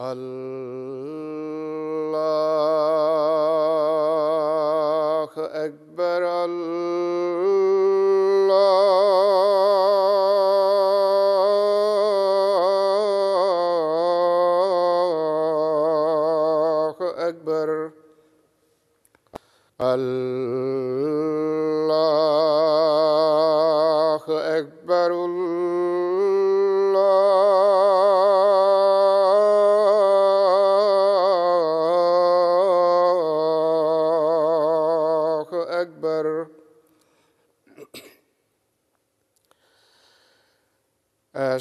الله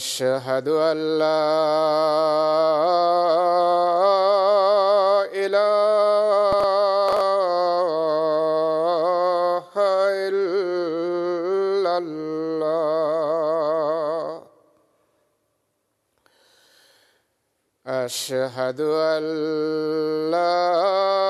واشهد أن لا إله إلا الله. أشهد أن لا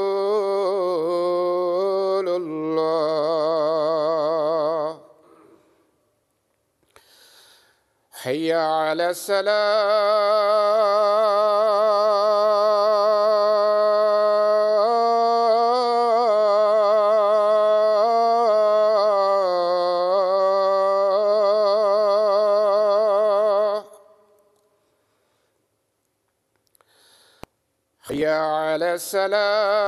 هيا على السلام. هيا على السلام.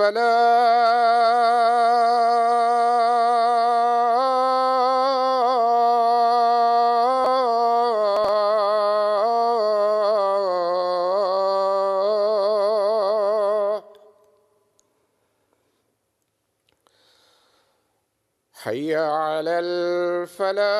الفلاح حي على الفلاح.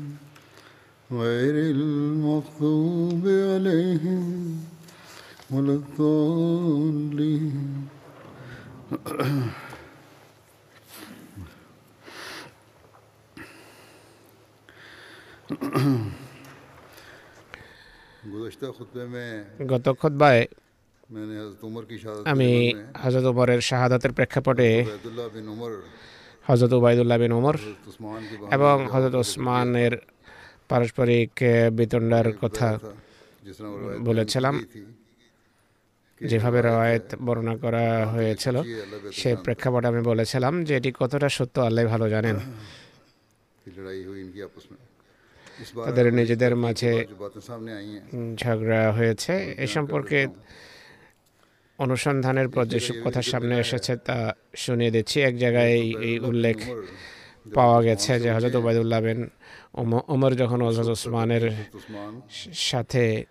غير المغضوب عليهم ولا الضالين. গত খোদ্বায় আমি হজরত উমরের শাহাদাতের প্রেক্ষাপটে হজরত উবায়দুল্লাহ বিন উমর। এবং হজরত ওসমানের পারস্পরিক বিতণ্ডার কথা বলেছিলাম। যেভাবে রায়ত বর্ণনা করা হয়েছিল সে প্রেক্ষাপটে আমি বলেছিলাম যে এটি কতটা সত্য আল্লাহ ভালো জানেন। তাদের নিজেদের মাঝে ঝগড়া হয়েছে। এ সম্পর্কে অনুসন্ধানের পর যেসব কথা সামনে এসেছে তা শুনিয়ে দিচ্ছি। এক জায়গায় এই উল্লেখ পাওয়া গেছে যে হজরত ওবায়দুল্লাহ বিন ওমর যখন হজরত ওসমানের সাথে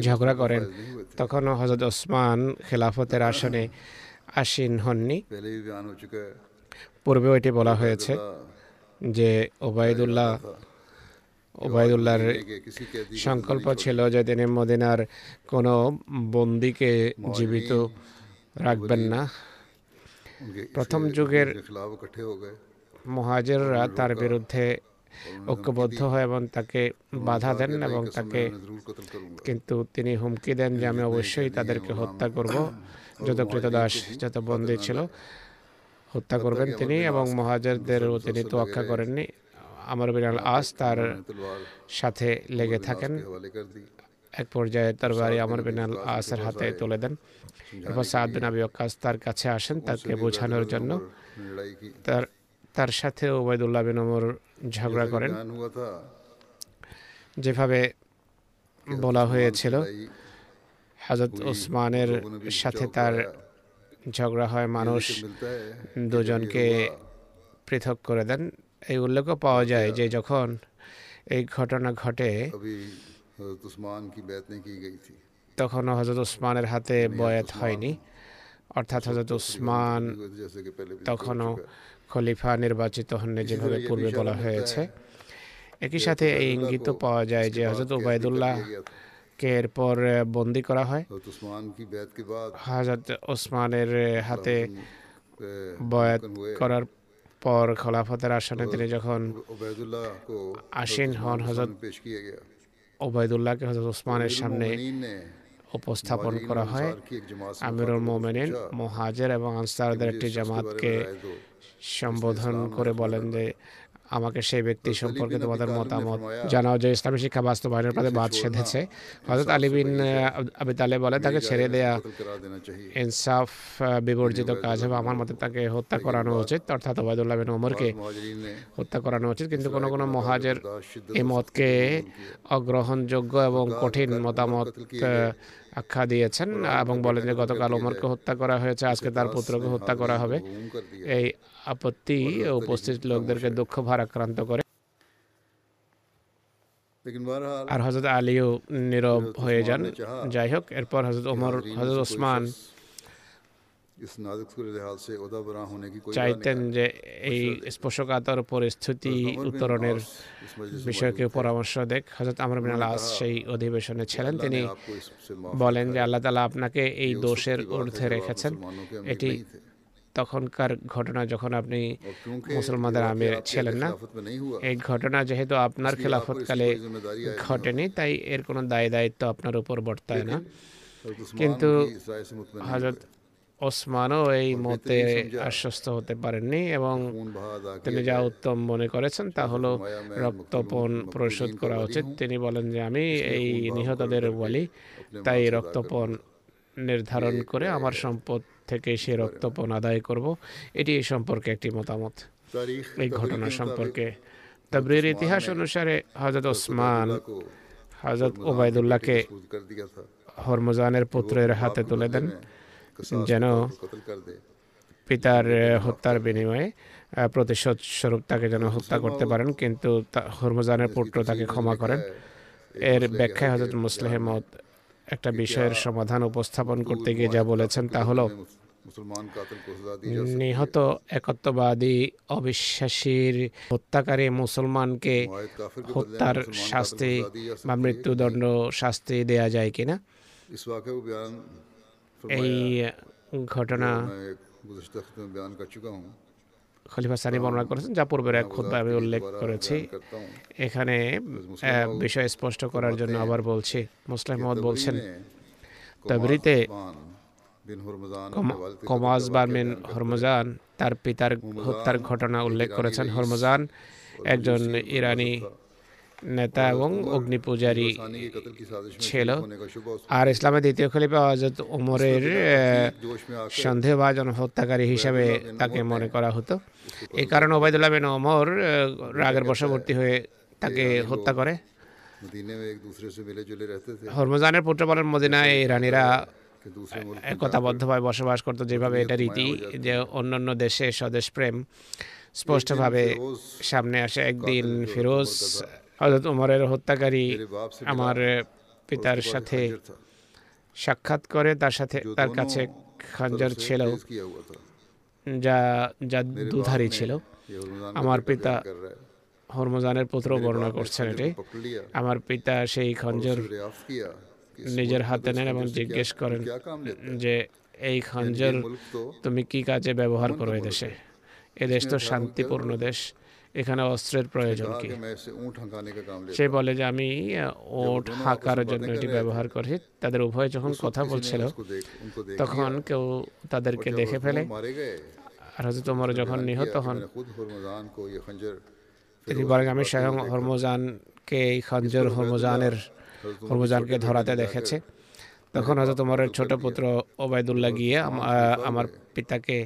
ঝগড়া করেন তখন হজরত ওসমান খেলাফতের আসনে আসীন হননি। পূর্বেও এটি বলা হয়েছে যে ওবায়দুল্লাহ ওবায়দুল্লাহর সংকল্প ছিল যে তিনি মদিনার কোনো বন্দিকে জীবিত রাখবেন না। প্রথম যুগের মহাজেররা তার বিরুদ্ধে ঐক্যবদ্ধ হয় এবং তাকে বাধা দেন এবং তাকে কিন্তু তিনি হুমকি দেন যে আমি অবশ্যই তাদেরকে হত্যা করব। যত কৃতদাস যত বন্দী ছিল হত্যা করবেন তিনি এবং মহাজারদেরও তিনি তোয়াক্কা করেননি। আমার বিনাল আস তার সাথে লেগে থাকেন। এক পর্যায়ে তার বাড়ি আমার বিনাল আসের হাতে তুলে দেন এরপর সাদ বিন আবি তার কাছে আসেন তাকে বোঝানোর জন্য তার তার সাথে ওবায়দুল্লাহ বিন ওমর ঝগড়া করেন। যেভাবে বলা হয়েছিল হজরত ওসমানের সাথে তার ঝগড়া হয়, মানুষ দুজনকে পৃথক করে দেন। এই উল্লেখও পাওয়া যায় যে যখন এই ঘটনা ঘটে তখন হজরত ওসমানের হাতে বয়াত হয়নি। অর্থাৎ হজরত ওসমান তখনও খলিফা নির্বাচিত হন যেভাবে পূর্বে বলা হয়েছে। একই সাথে এই ইঙ্গিত পাওয়া যায় যে হজরত ওবায়দুল্লাহ কে এরপর বন্দি করা হয়। হজরত ওসমানের হাতে বয়াত করার পর খলাফতের আসনে তিনি যখন আসীন হন হজরত ওবায়দুল্লাহকে হজরত ওসমানের সামনে উপস্থাপন করা হয়। আমিরুল মোমেনিন মহাজের এবং আনসারদের একটি জামাতকে সম্বোধন করে বলেন যে আমাকে সেই ব্যক্তি সম্পর্কে তোমাদের মতামত জানাও যে ইসলামী শিক্ষা বাস্তবায়নের প্রতি বাদ সেধেছে। হজরত আলিবিন আবি তালে বলে তাকে ছেড়ে দেয়া ইনসাফ বিবর্জিত কাজ হবে। আমার মতে তাকে হত্যা করানো উচিত। অর্থাৎ ওবায়দুল্লাহ বিন ওমরকে হত্যা করানো উচিত। কিন্তু কোনো কোনো মহাজের এই মতকে অগ্রহণযোগ্য এবং কঠিন মতামত আখ্যা দিয়েছেন এবং বলেন যে গতকাল ওমরকে হত্যা করা হয়েছে আজকে তার পুত্রকে হত্যা করা হবে। এই আপত্তি উপস্থিত লোকদেরকে দুঃখ ভারাক্রান্ত করে। আর হজরত আলীও নীরব হয়ে যান। যাই হোক এরপর হজরত ওমর হজরত ওসমান চাইতেন যে এই স্পর্শকাতর পরিস্থিতি উত্তরণের বিষয়কে পরামর্শ দেখ হজরত আমর বিন আলাস সেই অধিবেশনে ছিলেন তিনি বলেন যে আল্লাহ তালা আপনাকে এই দোষের ঊর্ধ্বে রেখেছেন এটি তখনকার ঘটনা যখন আপনি মুসলমানদের আমির ছিলেন না এই ঘটনা যেহেতু আপনার খেলাফতকালে ঘটেনি তাই এর কোনো দায় দায়িত্ব আপনার উপর বর্তায় না। কিন্তু হজরত ওসমানও এই মতে আশ্বস্ত হতে পারেননি এবং তিনি যা উত্তম মনে করেছেন তা হলো রক্তপণ পরিশোধ করা উচিত। তিনি বলেন যে আমি এই নিহতদের বলি তাই রক্তপণ নির্ধারণ করে আমার সম্পদ থেকে সে রক্তপণ আদায় করব। এটি এই সম্পর্কে একটি মতামত। এই ঘটনা সম্পর্কে তাবরির ইতিহাস অনুসারে হজরত ওসমান হজরত ওবায়দুল্লাহকে হরমজানের পুত্রের হাতে তুলে দেন। যেন পিতার হত্যার বিনিময়ে প্রতিশোধ স্বরূপ তাকে যেন হত্যা করতে পারেন কিন্তু হরমজানের পুত্র তাকে ক্ষমা করেন। এর ব্যাখ্যায় হজরত মুসলেহমদ একটা বিষয়ের সমাধান উপস্থাপন করতে গিয়ে যা বলেছেন তা হলো নিহত একত্ববাদী অবিশ্বাসীর হত্যাকারী মুসলমানকে হত্যার শাস্তি বা মৃত্যুদণ্ড শাস্তি দেয়া যায় কিনা? এই ঘটনা খলিফা সানি বর্ণনা করেছেন, যা পূর্বের এক খুদ্ আমি উল্লেখ করেছি। এখানে বিষয় স্পষ্ট করার জন্য আবার বলছি, মুসলিম মহম্মদ বলছেন, তবরিতে কমাজ বারমিন হরমজান, তার পিতার হত্যার ঘটনা উল্লেখ করেছেন। হরমজান একজন ইরানি নেতা এবং অগ্নি পূজারী ছিল। আর ইসলামের দ্বিতীয় খলিফা হজরত ওমরের সন্দেহভাজন হত্যাকারী হিসাবে তাকে মনে করা হতো। এই কারণে ওবায়দুল্লাহ বিন ওমর রাগের বশবর্তী হয়ে তাকে হত্যা করে। হরমজানের পুত্র পুত্রপালন মদিনায় রানীরা একতাবদ্ধভাবে বসবাস করত। যেভাবে এটা রীতি যে অন্যান্য দেশে স্বদেশ প্রেম স্পষ্টভাবে সামনে আসে। একদিন ফিরোজ হজরত উমরের হত্যাকারী আমার পিতার সাথে সাক্ষাৎ করে তার সাথে তার কাছে খঞ্জর ছিল যা যা দুধারী ছিল। আমার পিতা হরমজানের পুত্র বর্ণনা করছেন এটি। আমার পিতা সেই খঞ্জর নিজের হাতে নেন এবং জিজ্ঞেস করেন যে এই খঞ্জর তুমি কি কাজে ব্যবহার করো এদেশে? এদেশ তো। শান্তিপূর্ণ দেশ। এখানে অস্ত্রের প্রয়োজন কি? সে বলে যে আমি ওঠ হাঁকার জন্য এটি ব্যবহার করি তাদের উভয় যখন কথা বলছিল তখন কেউ তাদেরকে দেখে ফেলে। আর হয়তো তোমার যখন নিহত হন তিনি বলেন আমি স্বয়ং হরমোজানকে এই খঞ্জর হরমোজানের হরমোজানকে ধরাতে দেখেছে। তখন হয়তো তোমার ছোট পুত্র ওবায়দুল্লাহ গিয়ে আমার পিতাকে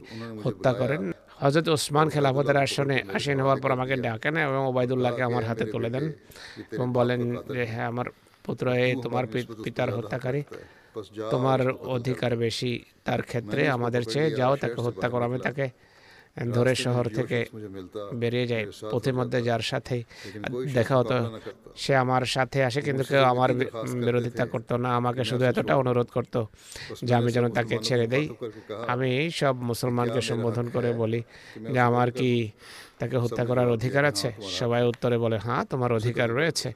হত্যা করেন। হজরত ওসমান খেলাফতের আসনে আসীন হওয়ার পর আমাকে ডাকেন এবং ওবায়দুল্লাহকে আমার হাতে তুলে দেন এবং বলেন যে হ্যাঁ আমার পুত্র এ তোমার পিতার হত্যাকারী। তোমার অধিকার বেশি তার ক্ষেত্রে আমাদের চেয়ে যাও, তাকে হত্যা করো, আমি তাকে ধরে শহর থেকে বেরিয়ে যাই পথিমধ্যে যার সাথে দেখা হতো সে আমার সাথে আসে কিন্তু কেউ আমার বিরোধিতা করতো না আমাকে শুধু এতটা অনুরোধ করত যে আমি যেন তাকে ছেড়ে দেই। আমি সব মুসলমানকে সম্বোধন করে বলি যে আমার কি তাকে হত্যা করার অধিকার আছে? সবাই উত্তরে বলে হ্যাঁ তোমার অধিকার রয়েছে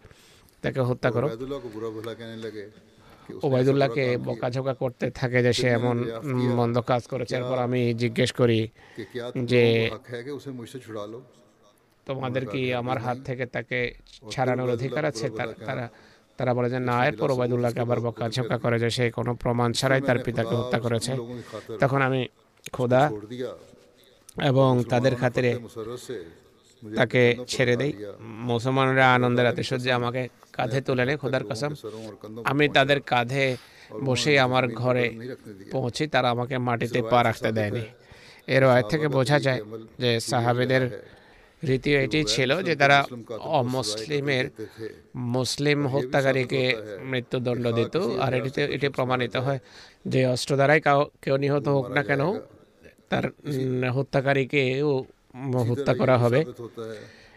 তাকে হত্যা করো। ওবায়দুল্লাহকে বকাঝোকা করতে থাকে যে সে এমন মন্দ কাজ করেছে। এরপর আমি জিজ্ঞেস করি যে তোমাদের কি আমার হাত থেকে তাকে ছাড়ানোর অধিকার আছে? তারা তারা বলে যে না এরপর ওবায়দুল্লাহকে আবার বকাঝোকা করে যে সে কোনো প্রমাণ ছাড়াই তার পিতাকে হত্যা করেছে। তখন আমি খোদা এবং তাদের খাতিরে তাকে ছেড়ে দেই। মুসলমানরা আনন্দের রাতে আমাকে কাঁধে তুলে নেয় খোদার কসম। আমি তাদের কাঁধে বসে আমার ঘরে পৌঁছে তারা আমাকে মাটিতে পা রাখতে দেয়নি। এর আয় থেকে বোঝা যায় যে সাহাবেদের রীতি এটি ছিল যে তারা অমুসলিমের মুসলিম হত্যাকারীকে মৃত্যুদণ্ড দিত আর এটিতে এটি প্রমাণিত হয় যে অস্ত্র দ্বারাই কেউ নিহত হোক না কেন তার হত্যাকারীকেও হত্যা করা হবে।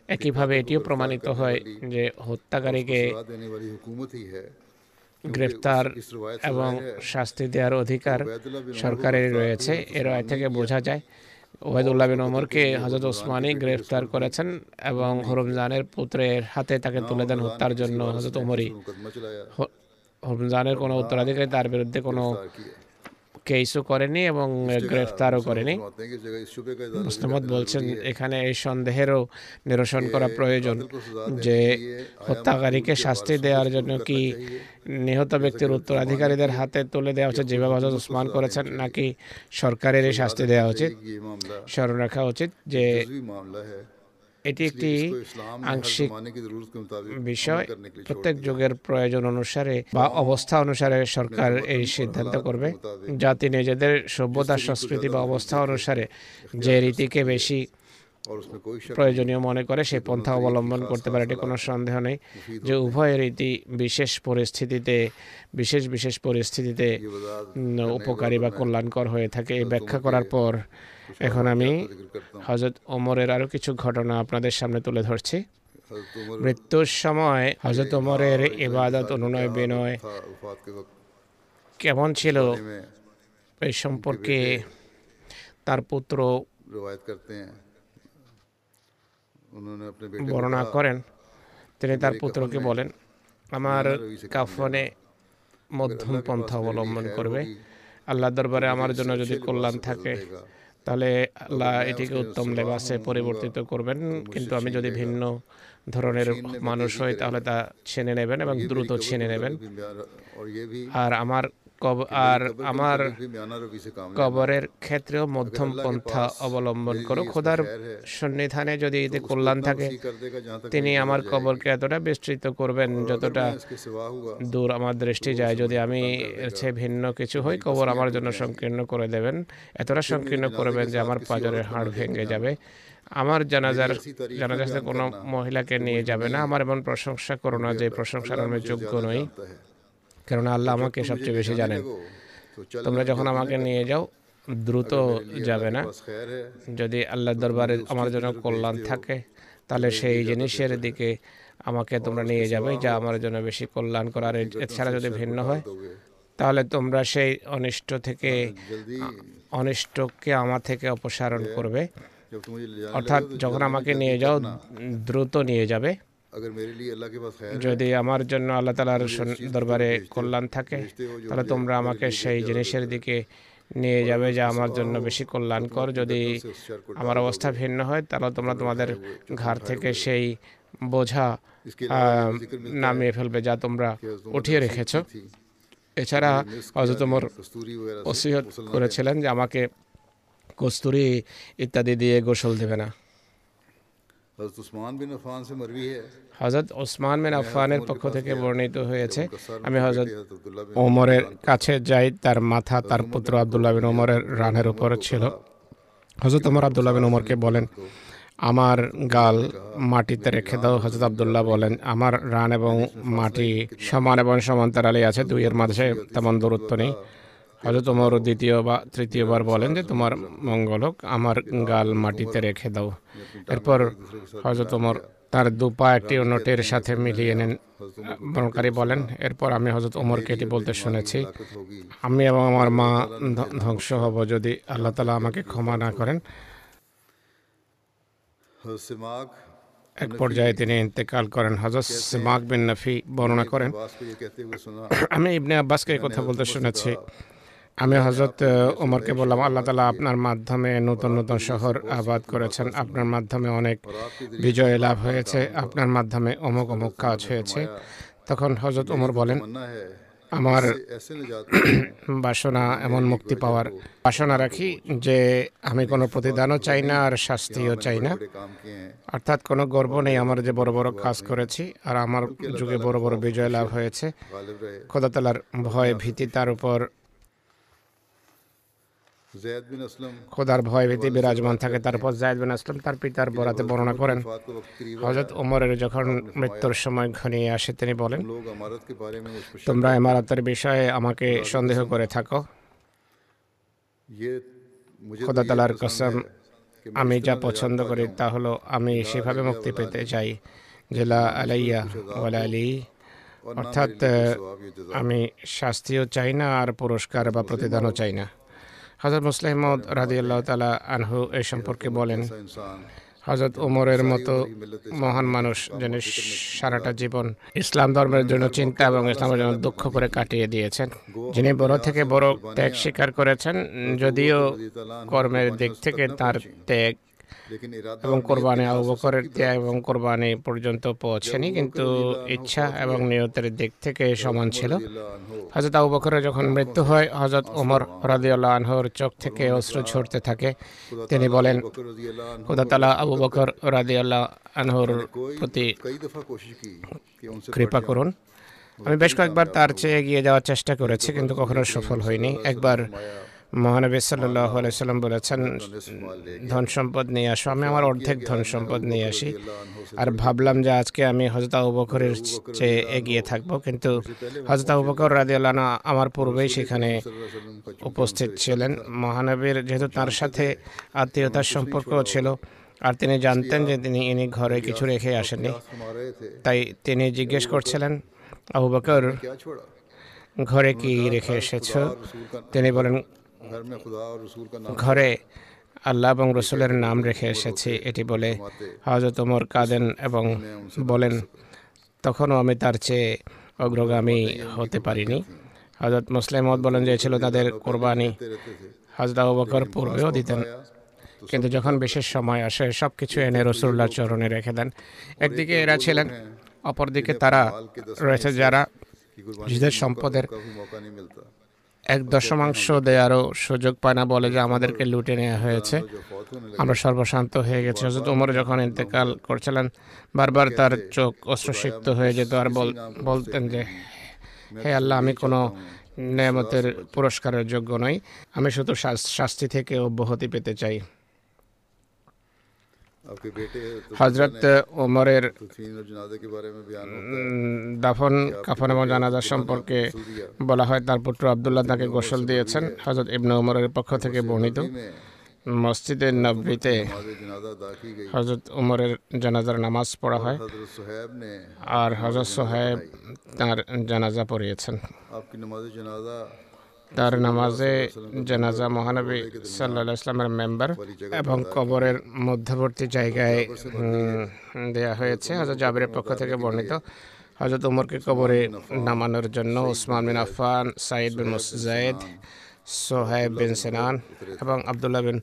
একইভাবে এটিও প্রমাণিত হয় যে হত্যাকারীকে গ্রেফতার এবং শাস্তি দেওয়ার অধিকার সরকারের রয়েছে। এর আয় থেকে বোঝা যায় ওয়াহিদুল্লাহ বিন ওমরকে হজরত ওসমানী গ্রেফতার করেছেন এবং হরমজানের পুত্রের হাতে তাকে তুলে দেন হত্যার জন্য হজরত ওমরই। হরমজানের কোনো উত্তরাধিকারী তার বিরুদ্ধে কোনো কেসও করেনি এবং গ্রেফতারও করেনি। মুস্তমদ বলছেন এখানে এই সন্দেহেরও নিরসন করা প্রয়োজন যে হত্যাকারীকে শাস্তি দেওয়ার জন্য কি নিহত ব্যক্তির উত্তরাধিকারীদের হাতে তুলে দেওয়া উচিত যেভাবে হজরত উসমান করেছেন নাকি সরকারেরই শাস্তি দেওয়া উচিত স্মরণ রাখা উচিত যে এটি একটি আংশিক বিষয়। প্রত্যেক যুগের প্রয়োজন অনুসারে বা অবস্থা অনুসারে সরকার এই সিদ্ধান্ত করবে। জাতি নিজেদের সভ্যতা সংস্কৃতি বা অবস্থা অনুসারে যে রীতিকে বেশি প্রয়োজনীয় মনে করে সেই পন্থা অবলম্বন করতে পারে এটি কোনো সন্দেহ নেই যে উভয় রীতি বিশেষ পরিস্থিতিতে বিশেষ বিশেষ পরিস্থিতিতে উপকারী বা কল্যাণকর হয়ে থাকে। এই ব্যাখ্যা করার পর এখন আমি হজরত ওমরের আরও কিছু ঘটনা আপনাদের সামনে তুলে ধরছি। মৃত্যুর সময় হজরত ওমরের ইবাদত অনুনয় বিনয় কেমন ছিল? এই সম্পর্কে তার পুত্র বর্ণনা করেন। তিনি তার পুত্রকে বলেন আমার কাফনে মধ্যম পন্থা অবলম্বন করবে। আল্লাহ দরবারে আমার জন্য যদি কল্যাণ থাকে তাহলে আল্লাহ এটিকে উত্তম লেবাসে পরিবর্তিত করবেন। কিন্তু আমি যদি ভিন্ন ধরনের মানুষ হই তাহলে তা ছেনে নেবেন এবং দ্রুত ছেনে নেবেন। আর আমার আর আমার কবরের ক্ষেত্রেও মধ্যম পন্থা অবলম্বন করো। খোদার সন্নিধানে যদি এতে কল্যাণ থাকে তিনি আমার কবরকে এতটা বিস্তৃত করবেন যতটা দূর আমার দৃষ্টি যায়। যদি আমি এর ভিন্ন কিছু হই কবর আমার জন্য সংকীর্ণ করে দেবেন। এতটা সংকীর্ণ করবেন যে আমার পাজরের হাড় ভেঙে যাবে। আমার জানাজার জানাজাতে কোনো মহিলাকে নিয়ে যাবে না। আমার এমন প্রশংসা করো না যে প্রশংসার আমি যোগ্য নই। কেননা আল্লাহ আমাকে সবচেয়ে বেশি জানেন। তোমরা যখন আমাকে নিয়ে যাও দ্রুত যাবে না। যদি আল্লাহর দরবারে আমার জন্য কল্যাণ থাকে তাহলে সেই জিনিসের দিকে আমাকে তোমরা নিয়ে যাবে যা আমার জন্য বেশি কল্যাণ করার। এছাড়া যদি ভিন্ন হয় তাহলে তোমরা সেই অনিষ্ট থেকে অনিষ্টকে আমার থেকে অপসারণ করবে। অর্থাৎ যখন আমাকে নিয়ে যাও দ্রুত নিয়ে যাবে। যদি আমার জন্য আল্লাহ তালার দরবারে কল্যাণ থাকে তাহলে তোমরা আমাকে সেই জিনিসের দিকে নিয়ে যাবে যা আমার জন্য বেশি কল্যাণকর যদি আমার অবস্থা ভিন্ন হয় তাহলে তোমরা তোমাদের ঘর থেকে সেই বোঝা নামিয়ে ফেলবে যা তোমরা উঠিয়ে রেখেছ। এছাড়া অযতমর অসিহত করেছিলেন যে আমাকে কস্তুরি ইত্যাদি দিয়ে গোসল দেবে না। হজরত উসমান বিন আফান সে মরবি হ্যায় হজরত ওসমান মেন আফানের পক্ষ থেকে বর্ণিত হয়েছে আমি হজরত ওমরের কাছে যাই তার মাথা তার পুত্র আবদুল্লাহ বিন ওমরের রানের উপর ছিল। হজরত ওমর আবদুল্লাহ বিন ওমরকে বলেন আমার গাল মাটিতে রেখে দাও হজরত আবদুল্লাহ বলেন আমার রান এবং মাটি সমান এবং সমান্তরালে আছে দুইয়ের মাঝে তেমন দূরত্ব নেই। হজরত ওমর দ্বিতীয় বা তৃতীয়বার বলেন যে তোমার মঙ্গল হোক আমার গাল মাটিতে রেখে দাও। এরপর হজরত ওমর তার দুপা একটি অন্যটির সাথে মিলিয়ে নেন বর্ণকারী বলেন। এরপর আমি হজরত ওমরকে এটি বলতে শুনেছি। আমি এবং আমার মা ধ্বংস হব যদি আল্লাহ তালা আমাকে ক্ষমা না করেন। এক পর্যায়ে তিনি ইন্তেকাল করেন। হজরত সিমাক বিন নফি বর্ণনা করেন। আমি ইবনে আব্বাসকে কথা বলতে শুনেছি। আমি হজরত ওমরকে বললাম, আল্লাহ তালা আপনার মাধ্যমে নতুন নতুন শহর আবাদ করেছেন। আপনার মাধ্যমে অনেক বিজয় লাভ হয়েছে। আপনার মাধ্যমে অমুক অমুক কাজ হয়েছে। তখন হজরত ওমর বলেন, আমার বাসনা এমন মুক্তি পাওয়ার বাসনা রাখি যে আমি কোনো প্রতিদানও চাই না আর শাস্তিও চাই না। অর্থাৎ কোনো গর্ব নেই আমার যে বড় বড় কাজ করেছি আর আমার যুগে বড় বড় বিজয় লাভ হয়েছে। খোদাতালার ভয় ভীতি তার উপর খোদার ভয় ভীতি বিরাজমান থাকে তারপর জায়দ বিন আসলাম তার পিতার বরাতে বর্ণনা করেন। হজরত উমরের যখন মৃত্যুর সময় ঘনিয়ে আসে তিনি বলেন তোমরা ইমারতের বিষয়ে আমাকে সন্দেহ করে থাকো। খোদা তালার কসম আমি যা পছন্দ করি তা হলো আমি সেভাবে মুক্তি পেতে চাই। জেলা আলাইয়া ওয়ালা আলী। অর্থাৎ আমি শাস্তিও চাই না আর পুরস্কার বা প্রতিদানও চাই না। হজরত মুসলাহমদ রাজি আল্লাহ তালা আনহু এ সম্পর্কে বলেন হজরত উমরের মতো মহান মানুষ যিনি সারাটা জীবন ইসলাম ধর্মের জন্য চিন্তা এবং ইসলামের জন্য দুঃখ করে কাটিয়ে দিয়েছেন, যিনি বড় থেকে বড় ত্যাগ স্বীকার করেছেন, যদিও কর্মের দিক থেকে তার ত্যাগ এবং কোরবানি আবু বকরের ত্যাগ এবং কোরবানি পর্যন্ত পৌঁছেনি কিন্তু ইচ্ছা এবং নিয়তের দিক থেকে সমান ছিল হজরত আবু বকরের যখন মৃত্যু হয় হজরত ওমর রাজিউল্লাহ আনহর চোখ থেকে অস্ত্র ছড়তে থাকে। তিনি বলেন খোদাতালা আবু বকর রাজিউল্লাহ আনহর প্রতি কৃপা করুন। আমি বেশ কয়েকবার তার চেয়ে এগিয়ে যাওয়ার চেষ্টা করেছি কিন্তু কখনো সফল হয়নি। একবার মহানবী সাল্লাহ আলাইসাল্লাম বলেছেন, ধন সম্পদ নিয়ে আসো, আমি আমার অর্ধেক ধন সম্পদ নিয়ে আসি। আর ভাবলাম যে আজকে আমি হজরত বকরের চেয়ে এগিয়ে থাকব, কিন্তু হজরত বকর রাদিয়াল্লাহ আমার পূর্বেই সেখানে উপস্থিত ছিলেন। মহানবীর যেহেতু তার সাথে আত্মীয়তার সম্পর্ক ছিল, আর তিনি জানতেন যে তিনি ইনি ঘরে কিছু রেখে আসেননি। তাই তিনি জিজ্ঞেস করছিলেন, আবু ঘরে কি রেখে এসেছ? তিনি বলেন ঘরে আল্লাহ এবং রসুলের নাম রেখে এসেছি এটি বলে হজরত ওমর কাঁদেন এবং বলেন তখনও আমি তার চেয়ে অগ্রগামী হতে পারিনি। হজরত মুসলিমত বলেন যে ছিল তাদের কোরবানি। হজরত বকর পূর্বেও দিতেন। কিন্তু যখন বিশেষ সময় আসে সব কিছু এনে রসুল্লাহ চরণে রেখে দেন। একদিকে এরা ছিলেন অপরদিকে তারা রয়েছে যারা নিজেদের সম্পদের এক দশমাংশ দেয়ারও সুযোগ পায় না বলে যে আমাদেরকে লুটে নেওয়া হয়েছে। আমরা সর্বশান্ত হয়ে গেছি। হজরত উমর যখন ইন্তেকাল করছিলেন বারবার তার চোখ অশ্রসিক্ত হয়ে যেত আর বলতেন যে হে আল্লাহ আমি কোনো নেয়ামতের পুরস্কারের যোগ্য নই। আমি শুধু শাস্তি থেকে অব্যাহতি পেতে চাই। হজরত ওমরের দাফন কাফন এবং জানাজা সম্পর্কে বলা হয় তার পুত্র আবদুল্লাহ তাকে গোসল দিয়েছেন হজরত ইবনে ওমরের পক্ষ থেকে বর্ণিত মসজিদে নবীতে হজরত উমরের জানাজার নামাজ পড়া হয় আর হজরত সোহেব তার জানাজা পড়িয়েছেন তার নামাজে জানাজা মহানবী সাল্লাহ ইসলামের মেম্বার এবং কবরের মধ্যবর্তী জায়গায় দেয়া হয়েছে। হজরত জাবিরের পক্ষ থেকে বর্ণিত হজরত উমরকে কবরে নামানোর জন্য উসমান বিন আফফান সাইদ বিন মুজাইদ সোহেব বিন সেনান এবং আবদুল্লাহ বিন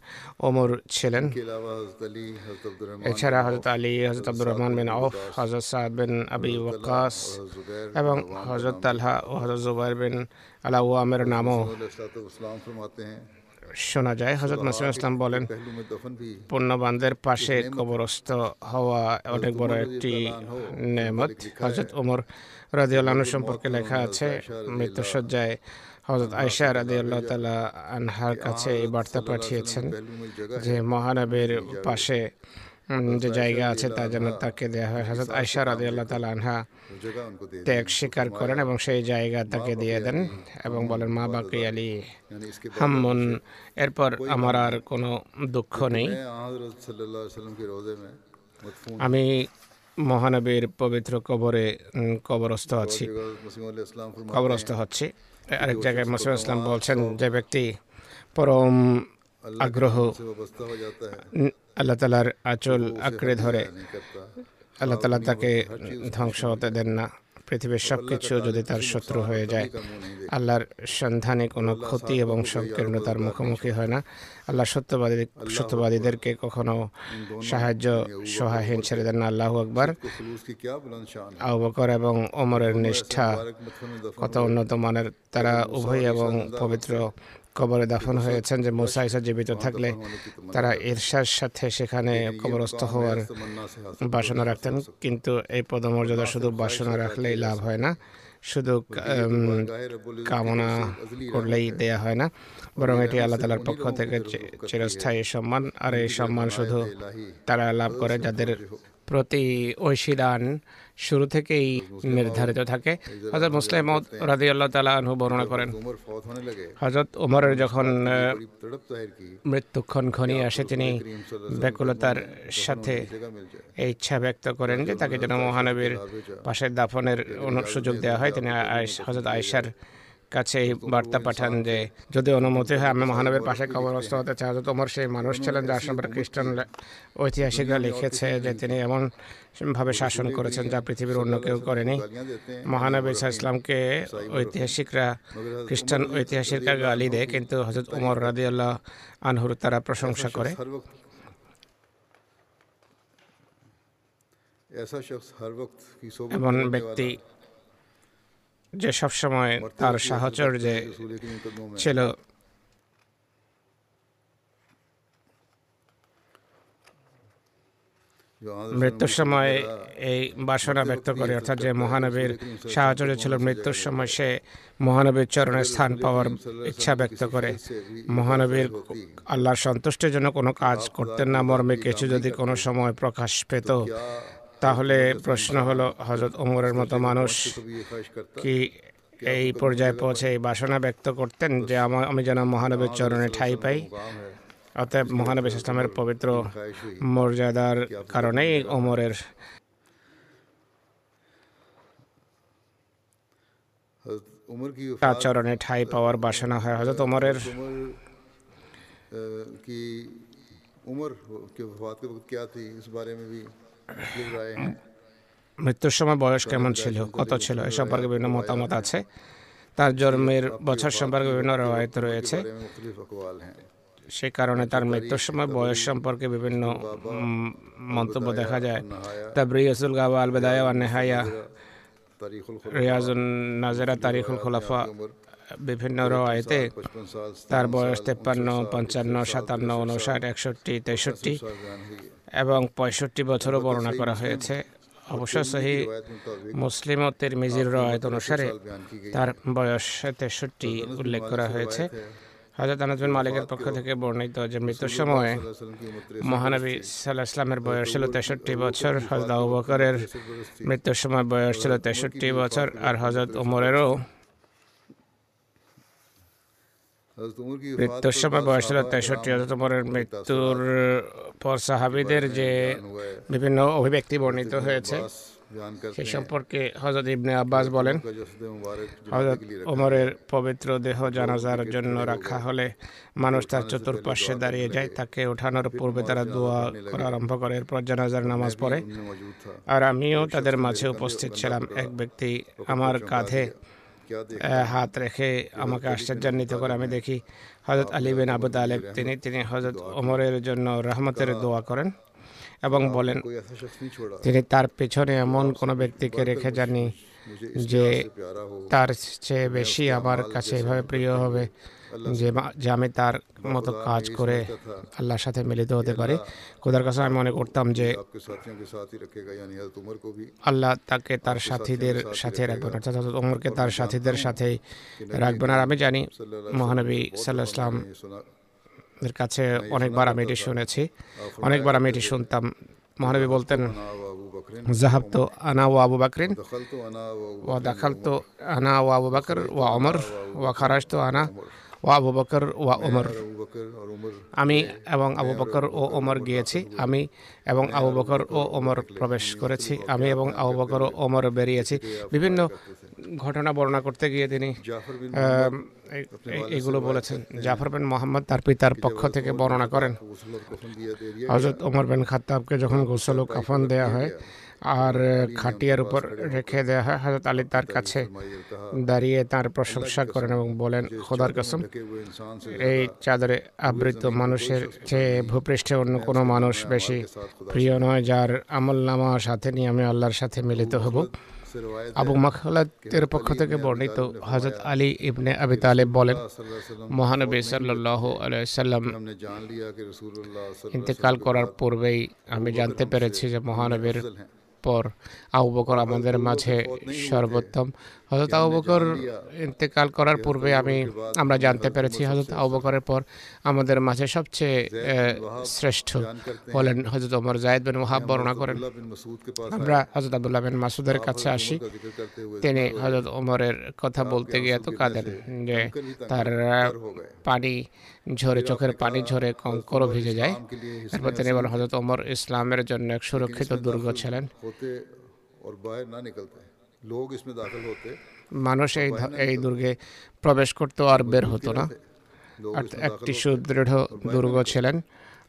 ওমর ছিলেন। এছাড়া হজরত আলী হজরত আব্দুর রহমান বিন আউফ হজরত সাদ বিন আবি ওয়াকাস এবং হজরত তালহা ও হজরত জুবাইর বিন আলা আলাউমের নামও শোনা যায়। হজরত নাসিম ইসলাম বলেন, পণ্যবানদের পাশে কবরস্থ হওয়া অনেক বড় একটি নেমত। হজরত ওমর রাজিউল্লাহ সম্পর্কে লেখা আছে মৃত্যুসজ্জায় হজরত আয়সা রাদি আল্লাহ তালা আনহার কাছে এই বার্তা পাঠিয়েছেন যে মহানবের পাশে যে জায়গা আছে তা যেন তাকে দেওয়া হয়। হজরত আয়সা রাজি আল্লাহ তালা আনহা ত্যাগ স্বীকার করেন এবং সেই জায়গা তাকে দিয়ে দেন এবং বলেন মা বাকি আলী হাম্মন এরপর আমার আর কোনো দুঃখ নেই। আমি মহানবীর পবিত্র কবরে কবরস্থ আছি। কবরস্থ হচ্ছে। আরেক জায়গায় মাসুদ ইসলাম বলছেন যে ব্যক্তি পরম আগ্রহ আল্লাহ তালার আচল আঁকড়ে ধরে। আল্লাহ তালা তাকে ধ্বংস হতে দেন না। পৃথিবীর সব কিছু যদি তার শত্রু হয়ে যায় আল্লাহর সন্ধানে কোনো ক্ষতি এবং সংকীর্ণ তার মুখোমুখি হয় না। আল্লাহ সত্যবাদী সত্যবাদীদেরকে কখনো সাহায্য সহায়হীন ছেড়ে দেন না। আল্লাহু আকবার। আবু এবং অমরের নিষ্ঠা কত উন্নত মানের তারা উভয় এবং পবিত্র কবরে দাফন হয়েছেন যে মুসা ইসা জীবিত থাকলে তারা ঈর্ষার সাথে সেখানে কবরস্থ হওয়ার বাসনা রাখতেন। কিন্তু এই পদমর্যাদা শুধু বাসনা রাখলেই লাভ হয় না, শুধু কামনা করলেই দেয়া হয় না, বরং এটি আল্লাহ তালার পক্ষ থেকে চিরস্থায়ী সম্মান। আর এই সম্মান শুধু তারা লাভ করে যাদের প্রতি ঐশী দান শুরু থেকেই নির্ধারিত থাকে। হজরত মুসলিম রাজি আল্লাহ তালা আনহু বর্ণনা করেন। হজরত ওমরের যখন মৃত্যুক্ষণ খনি আসে তিনি ব্যাকুলতার সাথে ইচ্ছা ব্যক্ত করেন যে তাকে যেন মহানবীর পাশে দাফনের সুযোগ দেওয়া হয়। তিনি হজরত আয়েশার কাছে এই বার্তা পাঠান যে, যদি অনুমতি হয়, আমি মহানবীর পাশে কবরস্থ হতে চাই। হজরত সেই মানুষ ছিলেন যার সম্পর্কে খ্রিস্টান ঐতিহাসিকরা লিখেছে যে, তিনি এমন ভাবে শাসন করেছেন যা পৃথিবীর অন্য কেউ করেনি। মহানবী ইসলামকে ঐতিহাসিকরা, খ্রিস্টান ঐতিহাসিকরা গালি দেয়, কিন্তু হজরত ওমর রাদিয়াল্লাহ আনহুর তারা প্রশংসা করে। এমন ব্যক্তি যে সবসময় তার সাহচর্যে ছিল। মৃত্যুর সময় এই বাসনা ব্যক্ত করে অর্থাৎ যে মহানবীর সাহচর্য ছিল মৃত্যুর সময় সে মহানবীর চরণে স্থান পাওয়ার ইচ্ছা ব্যক্ত করে। মহানবীর আল্লাহর সন্তুষ্টের জন্য কোনো কাজ করতেন না মর্মে কিছু যদি কোনো সময় প্রকাশ পেত। তাহলে প্রশ্ন হলো হজরত ওমরের মতো মানুষ कभी ये ख्वाहिश करता কি এই পর্যায়ে পৌঁছে এই বাসনা ব্যক্ত করতেন যে আমার আমি যেন মহানবীর চরণে ঠাই পাই मुकाम है অতএব মহানবী ইসলামের পবিত্র ख्वाहिश हुई মর্যাদার কারণেই ওমরের हज़रत उमर की তার वफ़ात চরণে ঠাই পাওয়ার বাসনা হয় হজরত ওমরের उमर अ, की उम्र के वफात के वक्त क्या थी इस बारे में भी मुख्तलिफ राय हैं মৃত্যুর সময় বয়স কেমন ছিল? কত ছিল? এ সম্পর্কে বিভিন্ন মতামত আছে। তার জন্মের বছর সম্পর্কে বিভিন্ন রায়ত রয়েছে। সে কারণে তার মৃত্যুর সময় বয়স সম্পর্কে বিভিন্ন মন্তব্য দেখা যায়। তা রসুল গাওয়া আল বেদায়া নেহাইয়া রিয়াজুন নাজেরা তারিখুল খোলাফা, বিভিন্ন রায়তে তার বয়স তেপ্পান্ন, পঞ্চান্ন, সাতান্ন উনষাট একষট্টি, তেষট্টি। এবং পঁয়ষট্টি বছরও বর্ণনা করা হয়েছে। অবশ্য সহি মুসলিম ও তিরমিজির রয়েত অনুসারে তার বয়স তেষট্টি উল্লেখ করা হয়েছে। হজরত আনাজবিন মালিকের পক্ষ থেকে বর্ণিত যে মৃত্যুর সময়ে মহানবী সাল্লাহ ইসলামের বয়স ছিল তেষট্টি বছর হজরত আবু বকরের মৃত্যুর সময় বয়স ছিল তেষট্টি বছর, আর হজরত উমরেরও মৃত্যুর সময় বয়স ছিল তেষট্টি হজরত উমরের মৃত্যুর পর সাহাবিদের যে বিভিন্ন অভিব্যক্তি বর্ণিত হয়েছে, সে সম্পর্কে হজরত ইবনে আব্বাস বলেন হজরত ওমরের পবিত্র দেহ জানাজার জন্য রাখা হলে মানুষ তার চতুর্পাশ্বে দাঁড়িয়ে যায়, তাকে ওঠানোর পূর্বে তারা দোয়া করা আরম্ভ করে, এরপর জানাজার নামাজ পড়ে। আর আমিও তাদের মাঝে উপস্থিত ছিলাম। এক ব্যক্তি আমার কাঁধে হাত রেখে আমাকে আশ্চর্যান্বিত করে আমি দেখি হজরত আলী বিন আবু তালেব তিনি তিনি হজরত ওমরের জন্য রহমতের দোয়া করেন এবং বলেন তিনি তার পেছনে এমন কোনো ব্যক্তিকে রেখে জানি যে তার চেয়ে বেশি আমার কাছে এভাবে প্রিয় হবে। যে যে আমি তার মতো কাজ করে আল্লাহর সাথে মিলিত হতে পারে। খোদার কাছে আমি মনে করতাম যে আল্লাহ তাকে তার সাথীদের সাথে রাখবেন। অর্থাৎ হজরত তার সাথীদের সাথে রাখবেন আর আমি জানি মহানবী সাল্লাহ ইসলাম এর কাছে অনেকবার আমি এটি শুনেছি। অনেকবার আমি এটি শুনতাম। মহানবী বলতেন জাহাব তো আনা ও আবু বাকরিন। ও দাখাল তো আনা ও আবু বাকর ও অমর ও খারাজ তো আনা ও আবু বকর ওয়া ওমর। আমি এবং আবু বকর ও ওমর গিয়েছি আমি এবং আবু বকর ও ওমর প্রবেশ করেছি। আমি এবং আবু বকর ও ওমর বেরিয়েছি। বিভিন্ন ঘটনা বর্ণনা করতে গিয়ে তিনি এগুলো বলেছেন। জাফর বিন মোহাম্মদ তার পিতার পক্ষ থেকে বর্ণনা করেন। হজরত ওমর বিন খাত্তাবকে যখন গোসল ও কাফন দেয়া হয়। আর খাটিয়ার উপর রেখে দেওয়া হয়। হজরত আলী তার কাছে দাঁড়িয়ে তার প্রশংসা করেন এবং বলেন খোদার কসম এই চাদরে আবৃত মানুষের চেয়ে ভূপৃষ্ঠে অন্য কোনো মানুষ বেশি প্রিয় নয় যার আমল নামা সাথে নিয়ে আমি আল্লাহর সাথে মিলিত হব। আবু মাখালাতের পক্ষ থেকে বর্ণিত হজরত আলী ইবনে আবি তালেব বলেন মহানবী সাল্লাহ সাল্লাম ইন্তেকাল করার পূর্বেই আমি জানতে পেরেছি যে মহানবীর পর আবু বকর আমাদের মাঝে সর্বোত্তম। হজরত আবু বকর ইন্তেকাল করার পূর্বে আমি, আমরা জানতে পেরেছি হজরত আবু বকরের পর আমাদের মাঝে সবচেয়ে শ্রেষ্ঠ হলেন হজরত ওমর জায়দ বিন ওহাব বর্ণনা করেন। আমরা হজরত আবদুল্লাহ বিন মাসুদের কাছে আসি। তিনি হজরত ওমরের কথা বলতে গিয়ে তো কাঁদেন যে তার পানি ঝরে চোখের পানি ঝরে কঙ্করও ভিজে যায়। তারপর তিনি বলেন হজরত ওমর ইসলামের জন্য এক সুরক্ষিত দুর্গ ছিলেন। মানুষ এই এই দুর্গে প্রবেশ করতো আর বের হতো না। একটি সুদৃঢ় দুর্গ ছিলেন।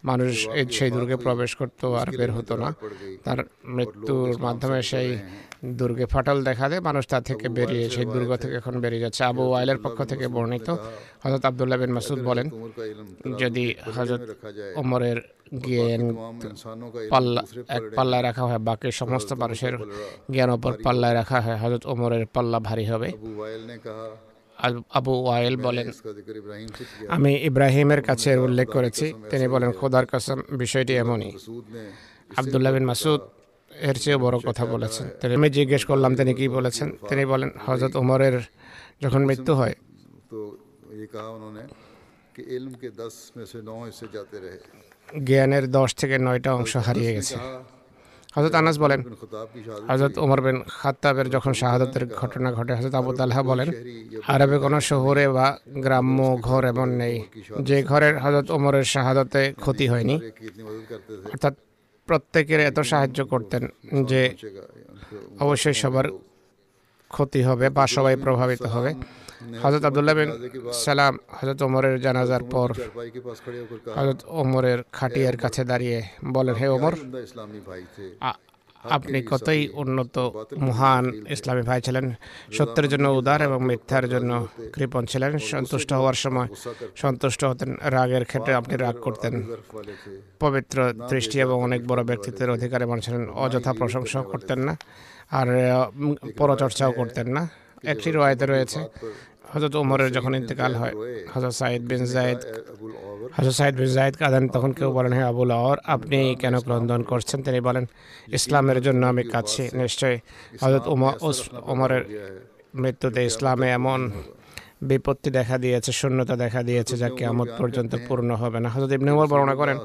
মানুষ সেই দুর্গে প্রবেশ করতো আর বের হতো না। তার মৃত্যুর মাধ্যমে সেই দুর্গে ফাটল দেখা দেয় মানুষ তা থেকে বেরিয়ে সেই দুর্গ থেকে এখন বেরিয়ে যাচ্ছে। আবু ওয়াইলের পক্ষ থেকে বর্ণিত হজরত আবদুল্লাহ বিন মাসুদ বলেন যদি হজরত ওমরের জ্ঞান পাল্লা এক পাল্লায় রাখা হয় বাকি সমস্ত মানুষের জ্ঞান ওপর পাল্লায় রাখা হয় হজরত ওমরের পাল্লা ভারী হবে। আবু ওয়াইল বলেন আমি ইব্রাহিমের কাছে উল্লেখ করেছি তিনি বলেন খোদার কাসম বিষয়টি এমনই। আবদুল্লাহ বিন মাসুদ এর চেয়ে বড় কথা বলেছেন। তাহলে আমি জিজ্ঞেস করলাম তিনি কি বলেছেন? তিনি বলেন হজরত উমরের যখন মৃত্যু হয়। তো জ্ঞানের দশ থেকে নয়টা অংশ হারিয়ে গেছে। হজরত আনাস বলেন হজরত ওমর বিন খাত্তাবের যখন শাহাদতের ঘটনা ঘটে হজরত আবু তালহা বলেন আরবে কোনো শহরে বা গ্রাম্য ঘর এমন নেই যে ঘরের হজরত ওমরের শাহাদতে ক্ষতি হয়নি। অর্থাৎ প্রত্যেকের এত সাহায্য করতেন যে অবশ্যই সবার ক্ষতি হবে বা সবাই প্রভাবিত হবে। হজরত আবদুল্লাহ বিন সালাম হজরত ওমরের জানাজার পর হজরত ওমরের খাটিয়ার কাছে দাঁড়িয়ে বলেন, হে ওমর আপনি কতই উন্নত মহান ইসলামী ভাই ছিলেন সত্যের জন্য উদার এবং মিথ্যার জন্য কৃপণ ছিলেন। সন্তুষ্ট হওয়ার সময় সন্তুষ্ট হতেন রাগের ক্ষেত্রে আপনি রাগ করতেন। পবিত্র দৃষ্টি এবং অনেক বড় ব্যক্তিত্বের অধিকারে ছিলেন অযথা প্রশংসাও করতেন না আর পরচর্চাও করতেন না। একটি রয়েতে রয়েছে। হজরত ওমরের যখন ইন্তেকাল হয় হজরত সাইদ বিন জায়েদ হজরত সাইদ বিন জায়েদ কাঁদেন তখন কেউ বলেন হ্যাঁ আবুল আওর আপনি কেন ক্রন্দন করছেন? তিনি বলেন, ইসলামের জন্য আমি কাঁদছি, নিশ্চয়ই হজরত ওমরের মৃত্যুতে ইসলামে এমন বিপত্তি দেখা দিয়েছে, শূন্যতা দেখা দিয়েছে, যা কেয়ামত পর্যন্ত পূর্ণ হবে না। হজরত ইবনে ওমর বর্ণনা করেন,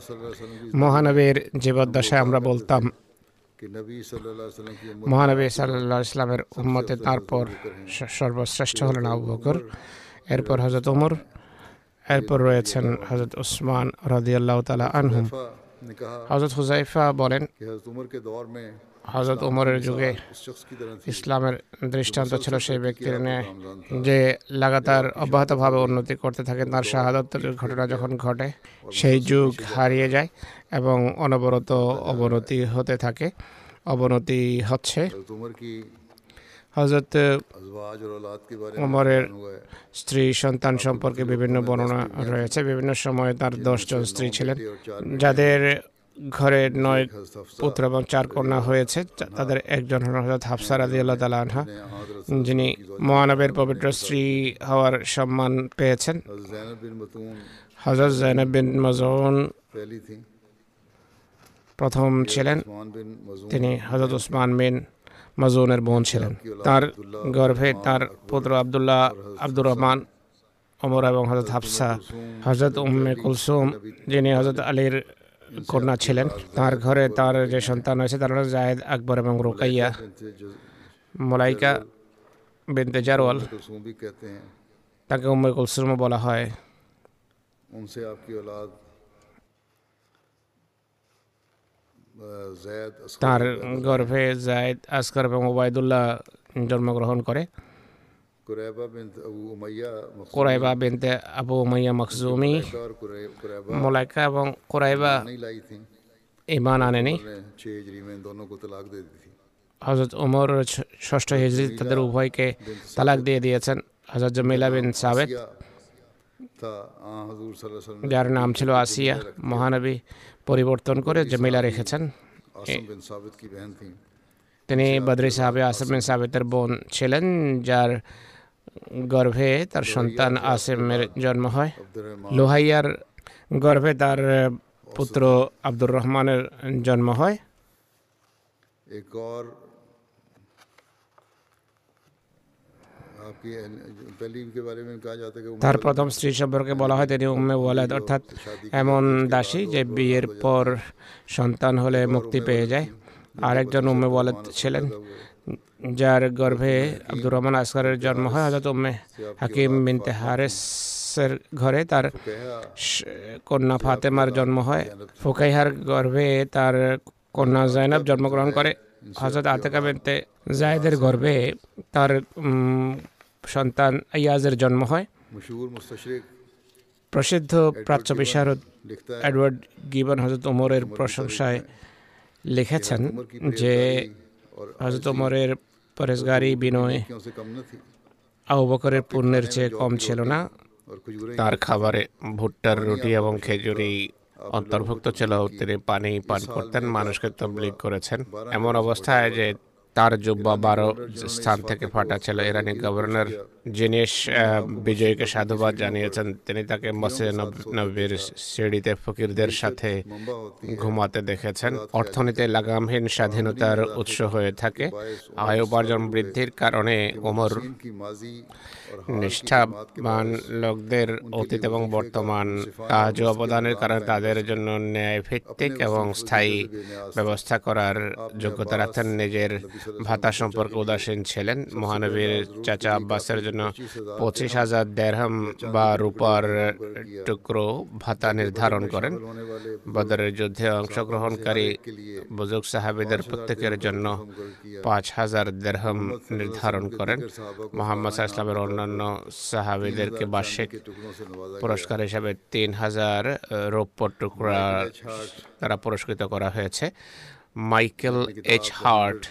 মহানবীর জীবদ্দশায় আমরা বলতাম মহানবী সাল্লা ইসলামের উম্মতে তারপর সর্বশ্রেষ্ঠ হলেন আবু বকর এরপর হজরত ওমর এরপর রয়েছেন হজরত ওসমান রাজিয়াল্লাহ তালা আনহুম হজরত হুজাইফা বলেন হজরত ওমরের যুগে ইসলামের দৃষ্টান্ত ছিল সেই ব্যক্তির নিয়ে যে লাগাতার অব্যাহতভাবে উন্নতি করতে থাকে তার শাহাদতের ঘটনা যখন ঘটে সেই যুগ হারিয়ে যায় এবং অনবরত অবনতি হতে থাকে অবনতি হচ্ছে। হজরত ওমরের স্ত্রী সন্তান সম্পর্কে বিভিন্ন বর্ণনা রয়েছে। বিভিন্ন সময়ে তার দশজন স্ত্রী ছিলেন যাদের ঘরের নয় পুত্র এবং চার কন্যা হয়েছে তাদের একজন হল হজরত হাফসা রাজি আল্লাহ তালা আনহা। যিনি মহানবের পবিত্র স্ত্রী হওয়ার সম্মান পেয়েছেন। হজরত জৈনব বিন মজউন প্রথম ছিলেন। তিনি হজরত উসমান বিন মজুনের বোন ছিলেন। তার গর্ভে তার পুত্র আবদুল্লাহ আব্দুর রহমান অমর এবং হজরত হাফসা হজরত উম্মে কুলসুম যিনি হজরত আলীর কন্যা ছিলেন। তার ঘরে তার যে সন্তান হয়েছে তার নাম জাহেদ আকবর এবং রোকাইয়া মলাইকা বিনতে জারওয়াল। তাকে উম্মে কুলসুম বলা হয়। তার গর্ভে জায়দ আসকর এবং ওবায়দুল্লাহ জন্মগ্রহণ করে। কোরাইবা বিনতে আবু উমাইয়া মখজুমি মোলাইকা এবং কোরাইবা ইমান আনেনি হজরত ওমর ষষ্ঠ হিজরি তাদের উভয়কে তালাক দিয়ে দিয়েছেন হজরত জমিলা বিন সাবেদ যার নাম ছিল আসিয়া মহানবী পরিবর্তন করে জমিলা রেখেছেন তিনি বদরি সাহেব আসম বিন সাবেতের বোন ছিলেন যার গর্ভে তার সন্তান আসেমের জন্ম হয়। লোহাইয়ার গর্ভে তার পুত্র আব্দুর রহমানের জন্ম হয়। তার প্রথম স্ত্রী সম্পর্কে বলা হয় তিনি উম্মে ওয়ালাদ। অর্থাৎ এমন দাসী যে বিয়ের পর সন্তান হলে মুক্তি পেয়ে যায়। আরেকজন উম্মে ওয়ালাদ ছিলেন। যার গর্ভে আব্দুর রহমান আসগরের জন্ম হয় হজরত উম্মে হাকিম বিনতে হারেসের ঘরে তার কন্যা ফাতেমার জন্ম হয়। ফুকাইহার গর্ভে তার কন্যা জয়নাব জন্মগ্রহণ করে। হজরত আতেকা বিনতে জায়দের গর্ভে তার সন্তান ইয়াজের জন্ম হয়। প্রসিদ্ধ প্রাচ্য বিশারদ এডওয়ার্ড গিবন হজরত ওমরের প্রশংসায় লিখেছেন যে হজরত ওমরের পরেশগারি বিনয় আবু বকরের পুণ্যের চেয়ে কম ছিল না। তার খাবারে ভুট্টার রুটি এবং খেজুরি অন্তর্ভুক্ত ছিল। তিনি পানি পান করতেন, মানুষকে তবলিগ করেছেন। এমন অবস্থায় যে তার জুব্বা বারো স্থান থেকে ফাটা ছিল ইরানি গভর্নর যিনি বিজয়কে সাধুবাদ জানিয়েছেন তিনি তাকে মসজিদ নবীর সিঁড়িতে ফকিরদের সাথে ঘুমাতে দেখেছেন। অর্থনীতি লাগামহীন স্বাধীনতার উৎস হয়ে থাকে। আয় উপার্জন বৃদ্ধির কারণে ওমর নিষ্ঠাবান লোকদের অতীত এবং বর্তমান কাজ অবদানের কারণে তাদের জন্য ন্যায় ভিত্তিক এবং স্থায়ী ব্যবস্থা করার যোগ্যতা রাখতেন নিজের ভাতা সম্পর্কে উদাসীন ছিলেন। মহানবীর চাচা আব্বাসের জন্য পঁচিশ হাজার দেড়হাম বা রূপার টুকরো ভাতা নির্ধারণ করেন। বদরের যুদ্ধে অংশগ্রহণকারী বুজুগ সাহাবিদের প্রত্যেকের জন্য পাঁচ হাজার দেড়হাম নির্ধারণ করেন। মোহাম্মদ ইসলামের অন্যান্য সাহাবিদেরকে বার্ষিক পুরস্কার হিসাবে তিন হাজার রৌপ্য টুকরা তারা পুরস্কৃত করা হয়েছে। মাইকেল এইচ হার্ট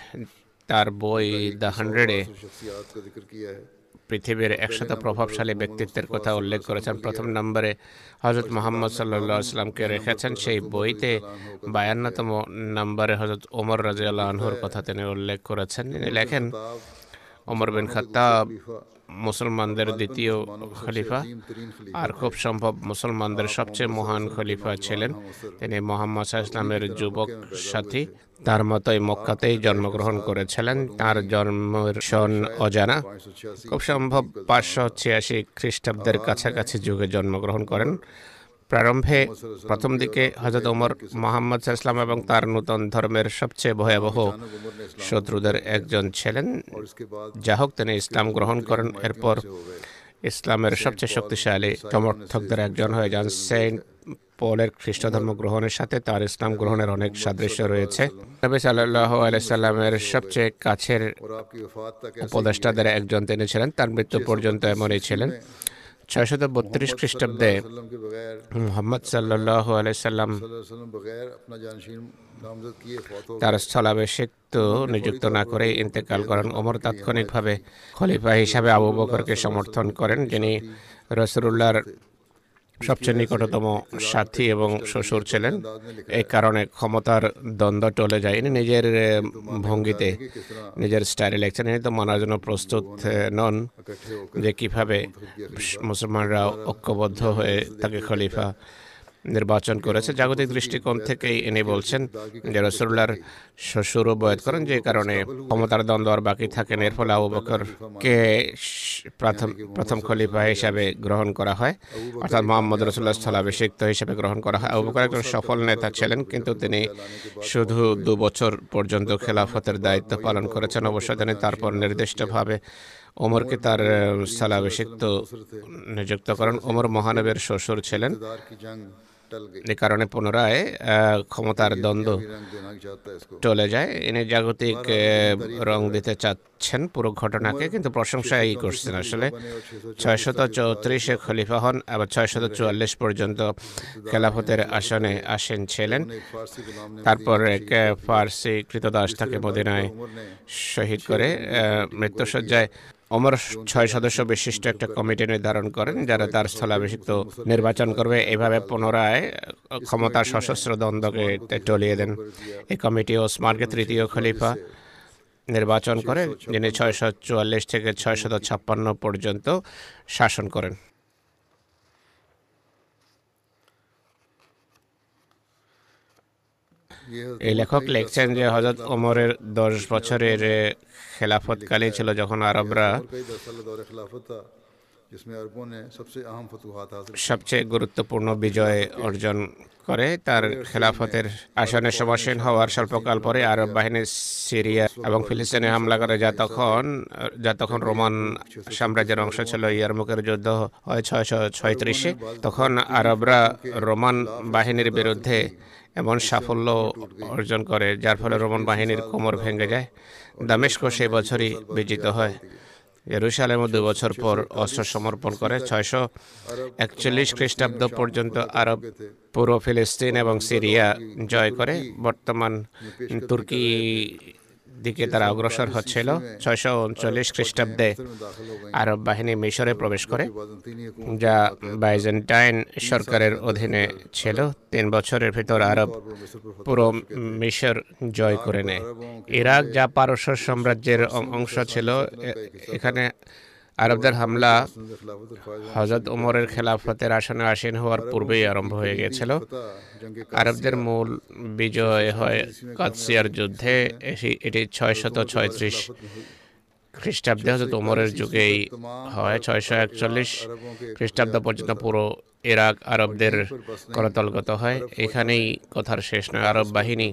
তার বই দ্য হান্ড্রেডে পৃথিবীর একশত প্রভাবশালী ব্যক্তিত্বের কথা উল্লেখ করেছেন প্রথম নম্বরে হজরত মোহাম্মদ সাল্লা আসলামকে রেখেছেন সেই বইতে বায়ান্নতম নম্বরে হজরত ওমর রাজিয়াল আনহুর কথা তিনি উল্লেখ করেছেন তিনি লেখেন ওমর বিন খাত্তাব মুসলমানদের দ্বিতীয় খলিফা আর খুব সম্ভব মুসলমানদের সবচেয়ে মহান খলিফা ছিলেন তিনি মোহাম্মদ ইসলামের যুবক সাথী তার মতোই মক্কাতেই জন্মগ্রহণ করেছিলেন। তার জন্মের সন অজানা। খুব সম্ভব পাঁচশো ছিয়াশি খ্রিস্টাব্দের কাছাকাছি যুগে জন্মগ্রহণ করেন। প্রারম্ভে প্রথম দিকে হজরত উমর মোহাম্মদ ইসলাম এবং তার নূতন ধর্মের সবচেয়ে ভয়াবহ শত্রুদের একজন ছিলেন। যা হোক, তিনি ইসলাম গ্রহণ করেন। এরপর ইসলামের সবচেয়ে শক্তিশালী সমর্থকদের একজন হয়ে যান সেন্ট পলের খ্রিস্ট ধর্ম গ্রহণের সাথে তার ইসলাম গ্রহণের অনেক সাদৃশ্য রয়েছে। নবী সাল্লাহ আলাইসাল্লামের সবচেয়ে কাছের উপদেষ্টাদের একজন তিনি ছিলেন তার মৃত্যু পর্যন্ত এমনই ছিলেন। ছয়শত বত্রিশ খ্রিস্টাব্দে মোহাম্মদ সাল্লাহ আলাইসাল্লাম তার স্থলাভিষিক্ত নিযুক্ত না করে ইন্তেকাল করেন। ওমর তাৎক্ষণিকভাবে খলিফা হিসাবে আবু বকরকে সমর্থন করেন যিনি রসুল্লাহর সবচেয়ে নিকটতম সাথী এবং শ্বশুর ছিলেন। এই কারণে ক্ষমতার দ্বন্দ্ব টলে যায় ইনি নিজের ভঙ্গিতে, নিজের স্টাইলে লেখছেন তো মানার জন্য প্রস্তুত নন যে কীভাবে মুসলমানরা ঐক্যবদ্ধ হয়ে তাকে খলিফা নির্বাচন করেছে। জাগতিক দৃষ্টিকোণ থেকেই ইনি বলছেন যে রসুল্লাহর শ্বশুরও বয়ত করেন যে কারণে ক্ষমতার দ্বন্দ্ব আর বাকি থাকেন এর ফলে আবু বকরকে প্রথম প্রথম খলিফা হিসাবে গ্রহণ করা হয়। অর্থাৎ মোহাম্মদ রসুল্লাহ স্থলাভিষিক্ত হিসেবে গ্রহণ করা হয়। আবু বকর একজন সফল নেতা ছিলেন, কিন্তু তিনি শুধু দু বছর পর্যন্ত খেলাফতের দায়িত্ব পালন করেছেন। অবশ্য তিনি তারপর নির্দিষ্টভাবে ওমরকে তার স্থলাভিষিক্ত নিযুক্ত করেন। ওমর মহানবের শ্বশুর ছিলেন। এ কারণে পুনরায় ক্ষমতার দ্বন্দ্ব চলে যায়। ইনি জাগতিক রং দিতে চাচ্ছেন পুরো ঘটনাকে কিন্তু প্রশংসাই করছেন আসলে। ছয়শত চৌত্রিশে খলিফা হন আবার ছয়শত চুয়াল্লিশ পর্যন্ত খেলাফতের আসনে আসেন ছিলেন। তারপর এক ফার্সি কৃতদাস তাকে মদিনায় শহীদ করে মৃত্যুসজ্জায় অমর ছয় সদস্য বিশিষ্ট একটা কমিটি নির্ধারণ করেন যারা তার স্থলাভিষিক্ত নির্বাচন করবে। এভাবে পুনরায় ক্ষমতার সশস্ত্র দ্বন্দ্বকে টলিয়ে দেন। এই কমিটি ওসমানকে তৃতীয় খলিফা নির্বাচন করে, যিনি ছয়শো চুয়াল্লিশ থেকে ছয়শত ছাপ্পান্ন পর্যন্ত শাসন করেন। এই লেখক লেখছেন যে হজরত ওমরের দশ বছরের খেলাফতকালে ছিল, যখন আরবরা সবচেয়ে গুরুত্বপূর্ণ বিজয় অর্জন করে। তার খেলাফতের আসনে সমাসীন হওয়ার স্বল্পকাল পরে আরব বাহিনী সিরিয়া এবং ফিলিস্তিনে হামলা করে। যা তখন যা তখন রোমান সাম্রাজ্যের অংশ ছিল ইয়ারমুকের যুদ্ধ হয় ছয়শো ছয়ত্রিশে। তখন আরবরা রোমান বাহিনীর বিরুদ্ধে এমন সাফল্য অর্জন করে, যার ফলে রোমান বাহিনীর কোমর ভেঙে যায়। দামেস্ক সে বছরই বিজিত হয়। জেরুসালেম দু বছর পর অস্ত্র সমর্পণ করে। ছয়শো একচল্লিশ খ্রিস্টাব্দ পর্যন্ত আরব, পুরো ফিলিস্তিন এবং সিরিয়া জয় করে। বর্তমান তুর্কি দিকে তারা অগ্রসর হচ্ছিল। ছয়শো উনচল্লিশ খ্রিস্টাব্দে আরব বাহিনী মিশরে প্রবেশ করে, যা বাইজেন্টাইন সরকারের অধীনে ছিল। তিন বছরের ভিতর আরব পুরো মিশর জয় করে নেয়। ইরাক যা পারস্য সাম্রাজ্যের অংশ ছিল। এখানে আরবদের হামলা হজরত উমরের খেলাফতের আসনে আসীন হওয়ার পূর্বেই আরম্ভ হয়ে গিয়েছিল। আরবদের মূল বিজয় হয় কাদসিয়ার যুদ্ধে এটি ছয়শত ছয়ত্রিশ খ্রিস্টাব্দে হজরত উমরের যুগেই হয়। ছয়শো একচল্লিশ খ্রিস্টাব্দ পর্যন্ত পুরো ইরাক আরবদের করতলগত হয়। এখানেই কথার শেষ নয়। আরব বাহিনী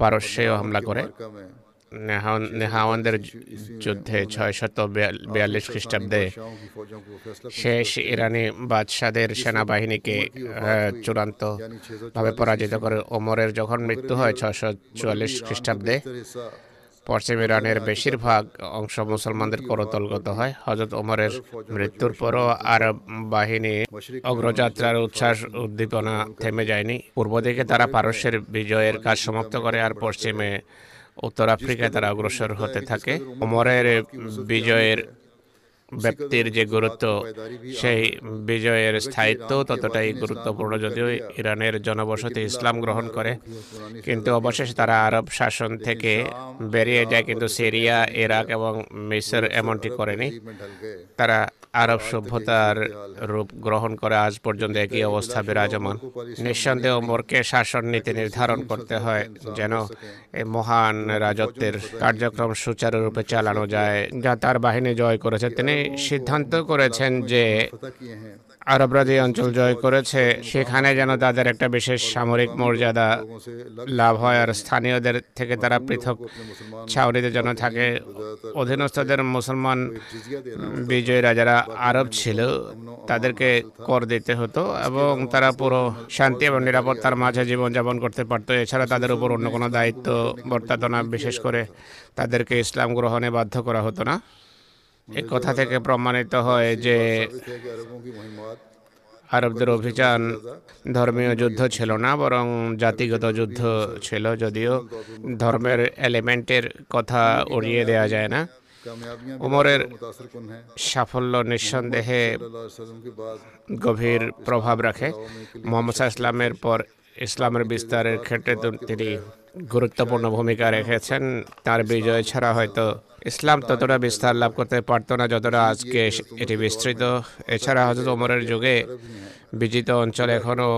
পারস্যেও হামলা করে। নেহাওয়ানদের যুদ্ধে ছয়শত বিয়াল্লিশ খ্রিস্টাব্দে শেষ ইরানি বাদশাদের সেনাবাহিনীকে হ্যাঁ, চূড়ান্তভাবে পরাজিত করে ওমরের যখন মৃত্যু হয় ছয়শো চুয়াল্লিশ খ্রিস্টাব্দে পশ্চিম ইরানের বেশিরভাগ অংশ মুসলমানদের করতলগত হয়। হজরত ওমরের মৃত্যুর পরও আরব বাহিনী অগ্রযাত্রার উচ্ছ্বাস উদ্দীপনা থেমে যায়নি। পূর্ব দিকে তারা পারস্যের বিজয়ের কাজ সমাপ্ত করে আর পশ্চিমে উত্তর আফ্রিকায় তারা অগ্রসর হতে থাকে। ওমরের বিজয়ের ব্যক্তির যে গুরুত্ব সেই বিজয়ের স্থায়িত্ব ততটাই গুরুত্বপূর্ণ যদিও ইরানের জনবসতি ইসলাম গ্রহণ করে কিন্তু অবশেষে তারা আরব শাসন থেকে বেরিয়ে যায় কিন্তু সিরিয়া ইরাক এবং মিসর এমনটি করেনি। তারা আরব সভ্যতার রূপ গ্রহণ করে আজ পর্যন্ত একই অবস্থা বিরাজমান। নিঃসন্দেহ মোরকে শাসন নীতি নির্ধারণ করতে হয় যেন এই মহান রাজত্বের কার্যক্রম সুচারুরূপে চালানো যায় যা তার বাহিনী জয় করেছে তিনি সিদ্ধান্ত করেছেন যে আরবরা যে অঞ্চল জয় করেছে, সেখানে যেন তাদের একটা বিশেষ সামরিক মর্যাদা লাভ হয় আর স্থানীয়দের থেকে তারা পৃথক ছাউরিতে যেন থাকে। অধীনস্থদের মুসলমান বিজয়ীরা যারা আরব ছিল, তাদেরকে কর দিতে হতো এবং তারা পুরো শান্তি এবং নিরাপত্তার মাঝে জীবনযাপন করতে পারতো। এছাড়া তাদের উপর অন্য কোনো দায়িত্ব বর্তাত না বিশেষ করে তাদেরকে ইসলাম গ্রহণে বাধ্য করা হতো না। এ কথা থেকে প্রমাণিত হয় যে আরবদের অভিযান ধর্মীয় যুদ্ধ ছিল না, বরং জাতিগত যুদ্ধ ছিল যদিও ধর্মের এলিমেন্টের কথা উড়িয়ে দেওয়া যায় না। উমরের সাফল্য নিঃসন্দেহে গভীর প্রভাব রাখে। মোহাম্মদ ইসলামের পর ইসলামের বিস্তারের ক্ষেত্রে তিনি গুরুত্বপূর্ণ ভূমিকা রেখেছেন। তার বিজয় ছাড়া হয়তো ইসলাম ততটা বিস্তার লাভ করতে পারত না যতটা আজকে এটি বিস্তৃত। এছাড়া হজরত ওমরের যুগে বিজিত অঞ্চল এখনও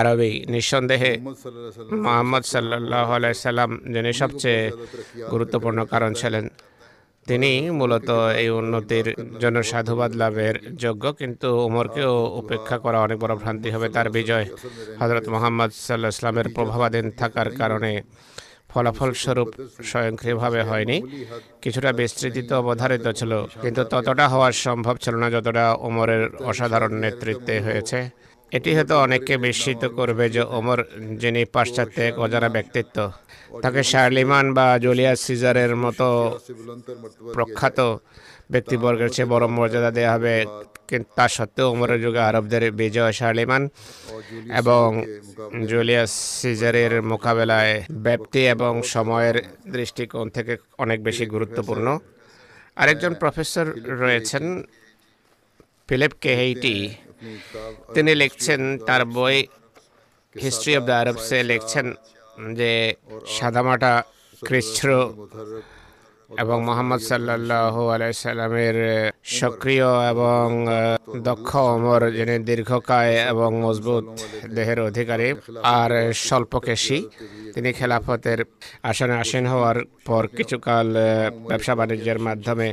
আরবি। নিঃসন্দেহে মোহাম্মদ সাল্লাহ সাল্লাম, যিনি সবচেয়ে গুরুত্বপূর্ণ কারণ ছিলেন। তিনি মূলত এই উন্নতির জন্য সাধুবাদ লাভের যোগ্য, কিন্তু উমরকেও উপেক্ষা করা অনেক বড় ভ্রান্তি হবে তার বিজয়। হজরত মোহাম্মদ সাল্লাহ ইসলামের প্রভাবাধীন থাকার কারণে ফলাফলস্বরূপ স্বয়ংক্রিয়ভাবে হয়নি। কিছুটা বিস্তৃতিত অবধারিত ছিল, কিন্তু ততটা হওয়া সম্ভব ছিল না যতটা ওমরের অসাধারণ নেতৃত্বে হয়েছে। এটি হয়তো অনেককে বিস্মিত করবে যে ওমর, যিনি পাশ্চাত্যে এক অজানা ব্যক্তিত্ব। তাকে শার্লিমান বা জুলিয়াস সিজারের মতো প্রখ্যাত ব্যক্তিবর্গের চেয়ে বড় মর্যাদা দেওয়া হবে। কিন্তু তা সত্ত্বেও ওমরের যুগে আরবদের বিজয় শার্লিমান এবং জুলিয়াস সিজারের মোকাবেলায় ব্যাপ্তি এবং সময়ের দৃষ্টিকোণ থেকে অনেক বেশি গুরুত্বপূর্ণ। আরেকজন প্রফেসর রয়েছেন ফিলিপ কেহেইটি। তিনি লিখছেন তার বই হিস্ট্রি অফ দ্য আরবসে লিখছেন যে সাদামাটা খ্রিস্ট্র এবং মোহাম্মদ সাল্লাহ আলাইসাল্লামের সক্রিয় এবং দক্ষ অমর, যিনি দীর্ঘকায় এবং মজবুত দেহের অধিকারী আর স্বল্পকেশী, তিনি খেলাফতের আসনে আসীন হওয়ার পর কিছুকাল ব্যবসা বাণিজ্যের মাধ্যমে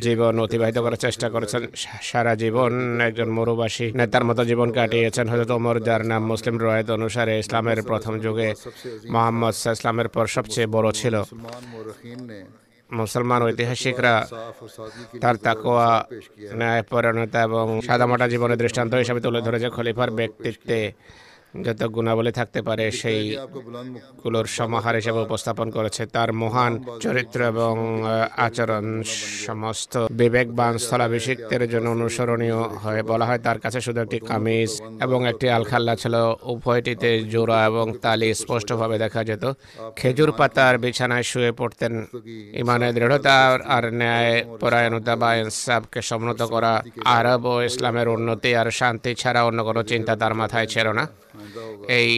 জীবন অতিবাহিত করার চেষ্টা করেছেন। সারা জীবন একজন মরুবাসী। নেতার মতো জীবন কাটিয়েছেন হজরত ওমর, যার নাম মুসলিম রয়েত অনুসারে ইসলামের প্রথম যুগে মোহাম্মদ ইসলামের পর সবচেয়ে বড় ছিল। মুসলমান ঐতিহাসিকরা তার তাকোয়া ন্যায়পরায়ণতা এবং সাদামাটা জীবনের দৃষ্টান্ত হিসাবে তুলে ধরেছে খলিফার ব্যক্তিত্বে যত গুণাবলী থাকতে পারে সেই গুলোর সমাহার হিসেবে উপস্থাপন করেছে তার মহান চরিত্র এবং আচরণ সমস্ত বিবেকবান স্থলাভিষিক্তের জন্য অনুসরণীয় হয়ে বলা হয় তার কাছে শুধু একটি কামিজ এবং একটি আলখাল্লা ছিল উভয়টিতে জোড়া এবং তালি স্পষ্টভাবে দেখা যেত। খেজুর পাতার বিছানায় শুয়ে পড়তেন। ইমানের দৃঢ়তা আর ন্যায় পরায়ণতা বা ইনসাফকে সমনত করা আরব ও ইসলামের উন্নতি আর শান্তি ছাড়া অন্য কোনো চিন্তা তার মাথায় ছিল না। এই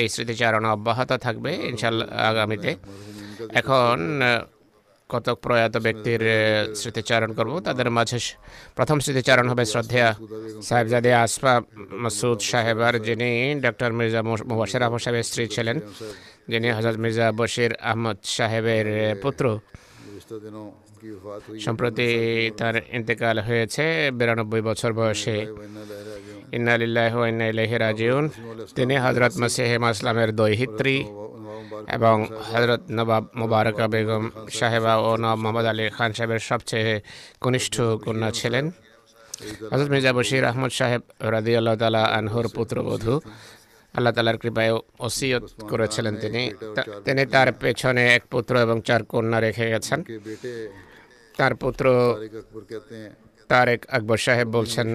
এই স্মৃতিচারণ অব্যাহত থাকবে ইনশাল্লাহ আগামীতে। এখন কতক প্রয়াত ব্যক্তির স্মৃতিচারণ করব, তাদের মাঝে প্রথম স্মৃতিচারণ হবে শ্রদ্ধেয়া সাহেবজাদে আসফা মাসুদ সাহেবার যিনি ডক্টর মির্জা মুবাসের আহমদ সাহেবের স্ত্রী ছিলেন, যিনি হজরত মির্জা বশির আহমদ সাহেবের পুত্র। সম্প্রতি তার ইন্তেকাল হয়েছে, বিরানব্বই বছর বয়সে। ইন্নালিল্লাহ ইন্নাইলাহি রাজিউন তিনি হজরত মসিহ মাসলামের দৈহিত্রী এবং হজরত নবাব মুবারকা বেগম সাহেবা ও নবাব মোহাম্মদ আলী খান সাহেবের সবচেয়ে কনিষ্ঠ কন্যা ছিলেন। হজরত মির্জা বশির আহমদ সাহেব রাজি আল্লাহ তালা আনহুর পুত্রবধূ। আল্লাহ তালার কৃপায় ওসিয়ত করেছিলেন তিনি। তিনি তার পেছনে এক পুত্র এবং চার কন্যা রেখে গেছেন। তার পুত্র তারেক আকবর সাহেব বলছেন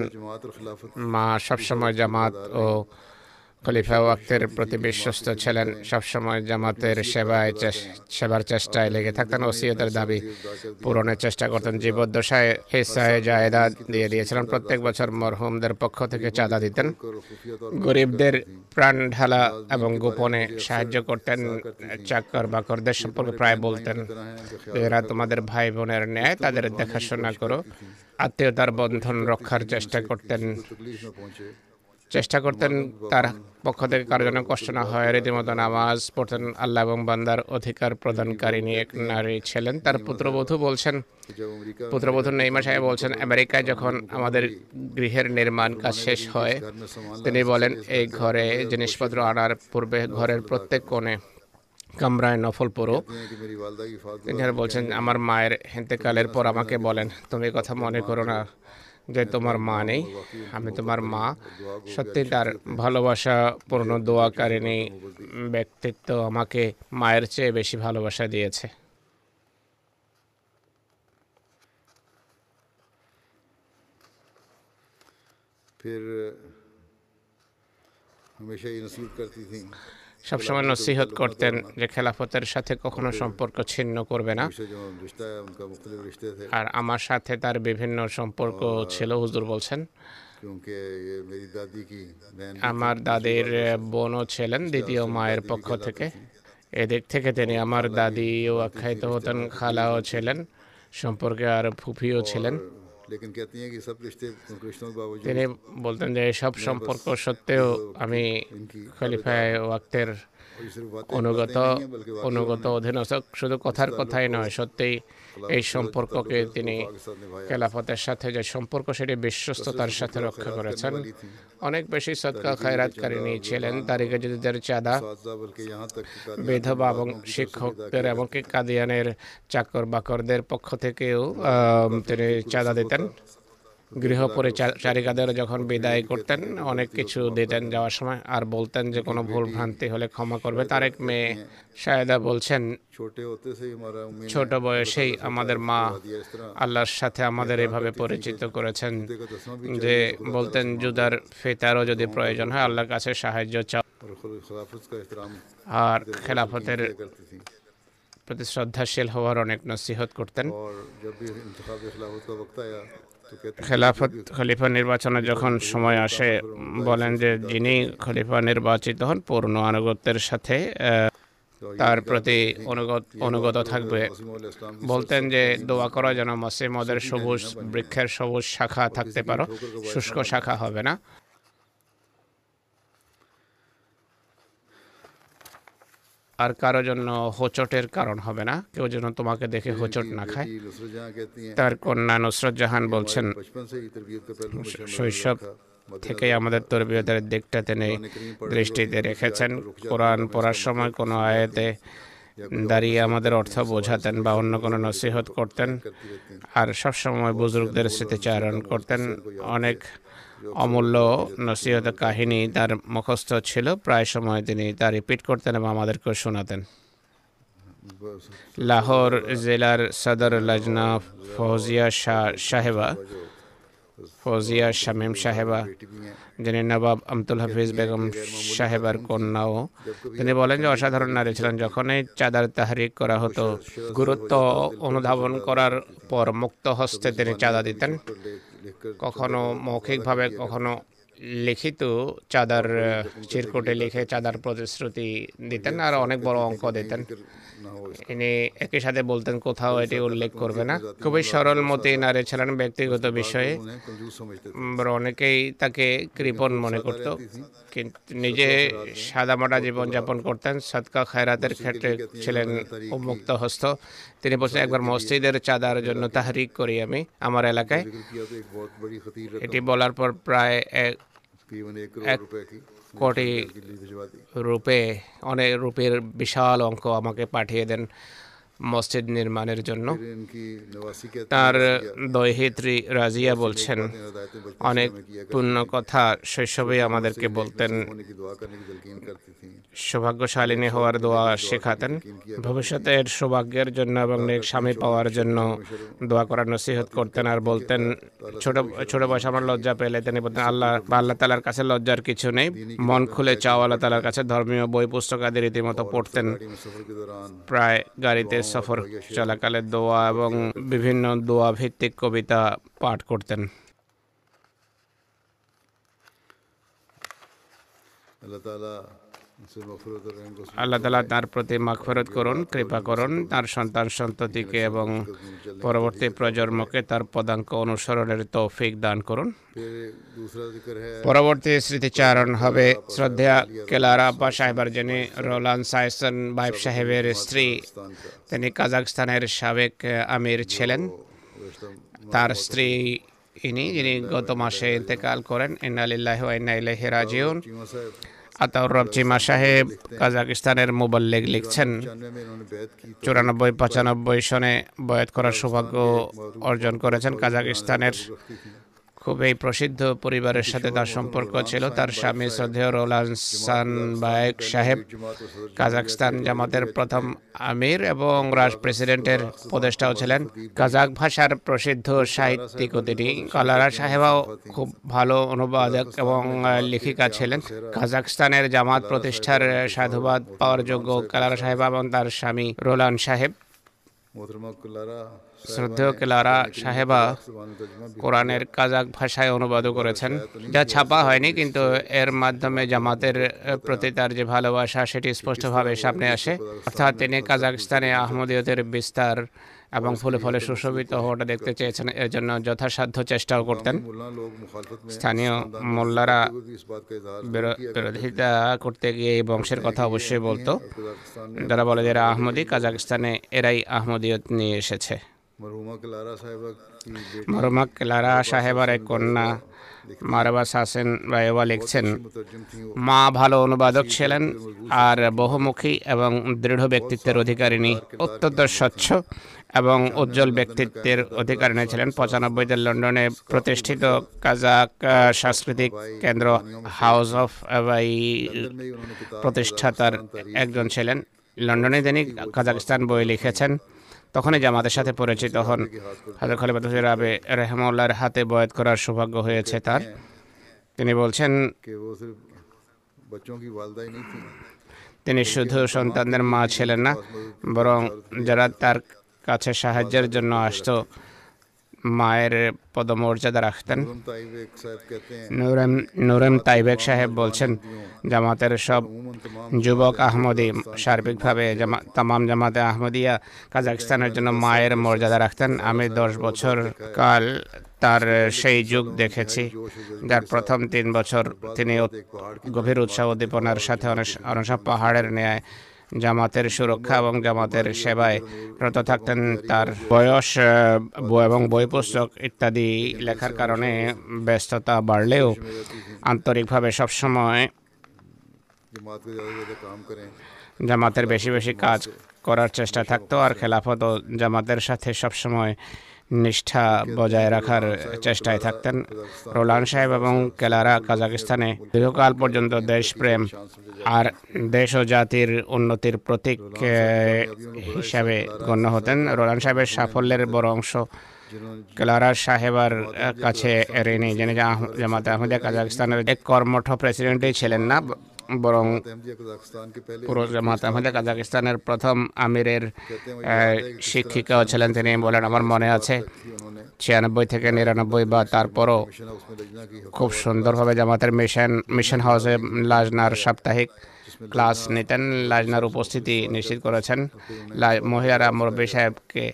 মা সবসময় জামাত ও খলিফা ওয়াক্তের প্রতি বিশ্বস্ত ছিলেন। সবসময় জামাতের সেবায় সেবার চেষ্টায় লেগে থাকতেন। ওসিয়তের দাবি পূরণের চেষ্টা করতেন। জীবদ্দশায় হিসায় জায়দা দিয়ে দিয়েছিলেন। প্রত্যেক বছর মরহুমদের পক্ষ থেকে চাঁদা দিতেন। গরিবদের প্রাণ ঢালা এবং গোপনে সাহায্য করতেন। চাকর বাকরদের সম্পর্কে প্রায় বলতেন, এরা তোমাদের ভাই বোনের ন্যায়, তাদের দেখাশোনা করো। আত্মীয়তার বন্ধন রক্ষার চেষ্টা করতেন। চেষ্টা করতেন তার পক্ষ থেকে কারও যেন কষ্ট না হয় রীতিমতো নামাজ পড়তেন। আল্লাহ এবং বান্দার অধিকার প্রদানকারিনী এক নারী ছিলেন। তার পুত্রবধূ বলছেন, পুত্রবধূ নেইমা সাহেব বলছেন, আমেরিকায় যখন আমাদের গৃহের নির্মাণ কাজ শেষ হয়, তিনি বলেন, এই ঘরে জিনিসপত্র আনার পূর্বে ঘরের প্রত্যেক কোণে কামরায় নফল পড়ো তিনি বলছেন, আমার মায়ের হেন্তেকালের পর আমাকে বলেন, তুমি কথা মনে করো না। যে তোমার মা নেই আমি তোমার মা সত্যি তার ভালোবাসা পূর্ণ দোয়াকারিণী ব্যক্তিত্ব আমাকে মায়ের চেয়ে বেশি ভালোবাসা দিয়েছে फिर हमेशा ये नसीहत करती थी সবসময় নসিহত করতেন যে খেলাফতের সাথে কখনো সম্পর্ক ছিন্ন করবে না। আর আমার সাথে তার বিভিন্ন সম্পর্ক ছিল হুজুর বলছেন। আমার দাদির বোনও ছিলেন দ্বিতীয় মায়ের পক্ষ থেকে। এদিক থেকে তিনি আমার দাদিও আখ্যায়িত হতেন খালাও ছিলেন। সম্পর্কে আর ফুফিও ছিলেন। তিনি বলতেন যে সব সম্পর্ক সত্ত্বেও আমি খলিফায় ওয়াক্তের অনুগত অনুগত অধীনস্থ শুধু কথার কথাই নয় সত্যিই এই সম্পর্ককে তিনি খেলাফতের সাথে যে সম্পর্ক সেটি বিশ্বস্ততার সাথে রক্ষা করেছেন। অনেক বেশি সৎকা খয়রাতকারিনী ছিলেন তারিখে যদি চাঁদা বিধবা এবং শিক্ষকদের এমনকি কাদিয়ানের চাকর বাকরদের পক্ষ থেকেও তিনি চাঁদা দিতেন। গৃহ পরিচারিকাদের যখন বিদায় করতেন, অনেক কিছু দিতেন যাওয়ার সময়, আর বলতেন যে কোনো ভুল ভ্রান্তি হলে ক্ষমা করবে। তার এক মেয়ে সায়দা বলছেন, ছোট বয়সেই আমাদের মা আল্লাহর সাথে আমাদের এভাবে পরিচিত করেছেন যে বলতেন জুদার ফেতারও যদি প্রয়োজন হয়, আল্লাহর কাছে সাহায্য চাও। আর খেলাফতের প্রতি শ্রদ্ধাশীল হওয়ার অনেক নসিহত করতেন। খেলাফত খলিফা নির্বাচনে যখন সময় আসে, বলেন যে যিনি খলিফা নির্বাচিত হন, পূর্ণ আনুগত্যের সাথে তার প্রতি অনুগত অনুগত থাকবে। বলতেন যে, দোয়া করো যেন মসিমদের সবুজ বৃক্ষের সবুজ শাখা থাকতে পারো। শুষ্ক শাখা হবে না। আর কারও জন্য হোচটের কারণ হবে না। কেউ যেন তোমাকে দেখে হোচট না খায়। তার কন্যা নুসরত জাহান বলছেন শৈশব থেকে আমাদের তরবিয়তের দিকটা তিনি দৃষ্টিতে রেখেছেন। কোরআন পড়ার সময় কোনো আয়াতে দাঁড়িয়ে আমাদের অর্থ বোঝাতেন বা অন্য কোনো নসিহত করতেন আর সবসময় বুজুর্গদের স্মৃতিচারণ করতেন। অনেক অমূল্য নসিহত কাহিনী তার মুখস্থ ছিল। প্রায় সময় তিনি তা রিপিট করতেন এবং আমাদেরকে শোনাতেন। লাহোর জেলার সদর লজনা ফৌজিয়া শাহ সাহেবা ফৌজিয়া শামীম সাহেবা যিনি নবাব আমতুল হাফিজ বেগম সাহেবার কন্যাও তিনি বলেন যে অসাধারণ নারী ছিলেন। যখনই চাঁদার তাহারিক করা হতো গুরুত্ব অনুধাবন করার পর মুক্ত হস্তে তিনি চাঁদা দিতেন। কখনো মৌখিকভাবে কখনো লিখিত চাঁদার চিরকুটে লিখে চাঁদার প্রতিশ্রুতি দিতেন আর অনেক বড় অঙ্ক দিতেন। তিনি একই সাথে বলতেন কোথাও এটি উল্লেখ করবে না। খুবই সরল মতে নারে ছিলেন ব্যক্তিগত বিষয়ে। অনেকেই তাকে কৃপণ মনে করত। কিন্তু নিজে সাদামাটা জীবনযাপন করতেন। সৎকা খায়রাতের ক্ষেত্রে ছিলেন উন্মুক্ত হস্ত তিনি বলছেন একবার মসজিদের চাঁদার জন্য তাহারিক করি আমি আমার এলাকায়। এটি বলার পর প্রায় এক কোটি রূপে অনেক রূপের বিশাল অঙ্ক আমাকে পাঠিয়ে দেন। মসজিদ নির্মাণের জন্য। তার দৈহিত্রী রাজিয়া বলছেন, অনেক পূর্ণ কথা শৈশবে আমাদেরকে বলতেন। সৌভাগ্যশালিনী হওয়ার দোয়া শেখাতেন। ভবিষ্যতের সৌভাগ্যের জন্য এবং স্বামী পাওয়ার জন্য দোয়া করার নসিহত করতেন আর বলতেন, ছোট ছোট বয়সে আমার লজ্জা পেলে, তিনি বলতেন, আল্লাহ, বা আল্লাহ তালার কাছে লজ্জার কিছু নেই। মন খুলে চাও, আল্লাহ তালার কাছে ধর্মীয় বই, পুস্তক আদি রীতিমতো পড়তেন। প্রায় গাড়িতে সফর চলাকালে দোয়া এবং বিভিন্ন দোয়া ভিত্তিক কবিতা পাঠ করতেন। আল্লাহ আল্লাহ তালা তার প্রতি মাখফেরত করুন, কৃপা করুন, তার সন্তান সন্ততিকে এবং পরবর্তী প্রজন্মকে তার পদাঙ্ক অনুসরণের তৌফিক দান করুন। পরবর্তী স্মৃতিচারণ হবে শ্রদ্ধা কেলারা আব্বা সাহেবার যিনি রোলান সাইসন বাইব সাহেবের স্ত্রী, তিনি কাজাকস্তানের সাবেক আমির ছিলেন। তার স্ত্রী ইনি, যিনি গত মাসে ইন্তেকাল করেন। ইন্না লিল্লাহি রাজিউন। আতাউর রব চিমা সাহেব কাজাকিস্তানের মোবাল্লেগ লিখছেন। চুরানব্বই, পঁচানব্বই সনে বয়াত করার সৌভাগ্য অর্জন করেছেন কাজাকিস্তানের খুবই প্রসিদ্ধ পরিবারের সাথে তার সম্পর্ক ছিল। তার স্বামী শ্রদ্ধেয় রোলানসান বায়েক সাহেব কাজাকস্তান জামাতের প্রথম আমির এবং রাজ প্রেসিডেন্টের উপদেষ্টাও ছিলেন। কাজাক ভাষার প্রসিদ্ধ সাহিত্যিক তিনি কালারা সাহেবাও খুব ভালো অনুবাদক এবং লেখিকা ছিলেন। কাজাকস্তানের জামাত প্রতিষ্ঠার সাধুবাদ পাওয়ার যোগ্য কালারা সাহেব এবং তার স্বামী রোলান সাহেব। শ্রদ্ধেয় কেলারা সাহেবা কোরআনের কাজাক ভাষায় অনুবাদও করেছেন। যা ছাপা হয়নি, কিন্তু এর মাধ্যমে জামাতের প্রতি তার যে ভালোবাসা, সেটি স্পষ্টভাবে সামনে আসে। অর্থাৎ তিনি কাজাকস্তানে আহমদীয়তের বিস্তার এবং ফলে ফলে সুশোভিত হওয়াটা দেখতে চেয়েছেন। এর জন্য যথাসাধ্য চেষ্টাও করতেন। স্থানীয় মোল্লারা বিরোধিতা করতে গিয়ে এই বংশের কথা অবশ্যই বলতো। যারা বলে এরা আহমদি, কাজাকস্তানে এরাই আহমদীয়ত নিয়ে এসেছে। মরুমা ক্লারা সাহেবার এক কন্যা মারবা সাসেন রায়বা লিখছেন মা ভালো অনুবাদক ছিলেন আর বহুমুখী এবং দৃঢ় ব্যক্তিত্বের অধিকারিণী অত্যন্ত স্বচ্ছ এবং উজ্জ্বল ব্যক্তিত্বের অধিকারিণী ছিলেন পঁচানব্বইতে লন্ডনে প্রতিষ্ঠিত কাজাক সাংস্কৃতিক কেন্দ্র হাউস অফ প্রতিষ্ঠাতার একজন ছিলেন লন্ডনে তিনি কাজাকিস্তান বই লিখেছেন তখনই জামাতের সাথে পরিচিত হন। হাজর খলিফাতুল আবে রেহমউল্লাহর হাতে বয়াত করার সৌভাগ্য হয়েছে তার। তিনি বলছেন, তিনি শুধু সন্তানদের মা ছিলেন না, বরং যারা তার কাছে সাহায্যের জন্য আসতো মায়ের পদমর্যাদা রাখতেন। নুরম নুরেম তাইবেক সাহেব বলছেন জামাতের সব যুবক আহমদি সার্বিকভাবে জামা তামাম জামাতে আহমদিয়া কাজাকিস্তানের জন্য মায়ের মর্যাদা রাখতেন। আমি দশ বছর কাল তার সেই যুগ দেখেছি যার প্রথম তিন বছর তিনি গভীর উৎসাহ উদ্দীপনার সাথে অনেক পাহাড়ের ন্যায় জামাতের সুরক্ষা এবং জামাতের সেবায় রত থাকতেন তার বয়স এবং বই পুস্তক ইত্যাদি লেখার কারণে ব্যস্ততা বাড়লেও আন্তরিকভাবে সবসময় জামাতের বেশি বেশি কাজ করার চেষ্টা থাকতো আর খেলাফত জামাতের সাথে সবসময় নিষ্ঠা বজায় রাখার চেষ্টায় থাকতেন। রোলান সাহেব এবং কেলারা কাজাকিস্তানে দীর্ঘকাল পর্যন্ত দেশপ্রেম আর দেশ ও জাতির উন্নতির প্রতীক হিসাবে গণ্য হতেন। রোলান সাহেবের সাফল্যের বড় অংশ কেলারা সাহেবার কাছে ঋণী যিনি জামাতে আহমদিয়া কাজাকিস্তানের এক কর্মঠ প্রেসিডেন্টই ছিলেন না। বরং পুরো জামাত আহমদে কাজাকিস্তানের প্রথম আমিরের শিক্ষিকাও ছিলেন তিনি বলেন, আমার মনে আছে ছিয়ানব্বই থেকে নিরানব্বই বা তারপরও খুব সুন্দরভাবে জামাতের মিশন মিশন হাউসে লাজনার সাপ্তাহিক ক্লাস নিতেন। লাজনার উপস্থিতি নিশ্চিত করেছেন। মহিলারা মুরব্বী সাহেবকে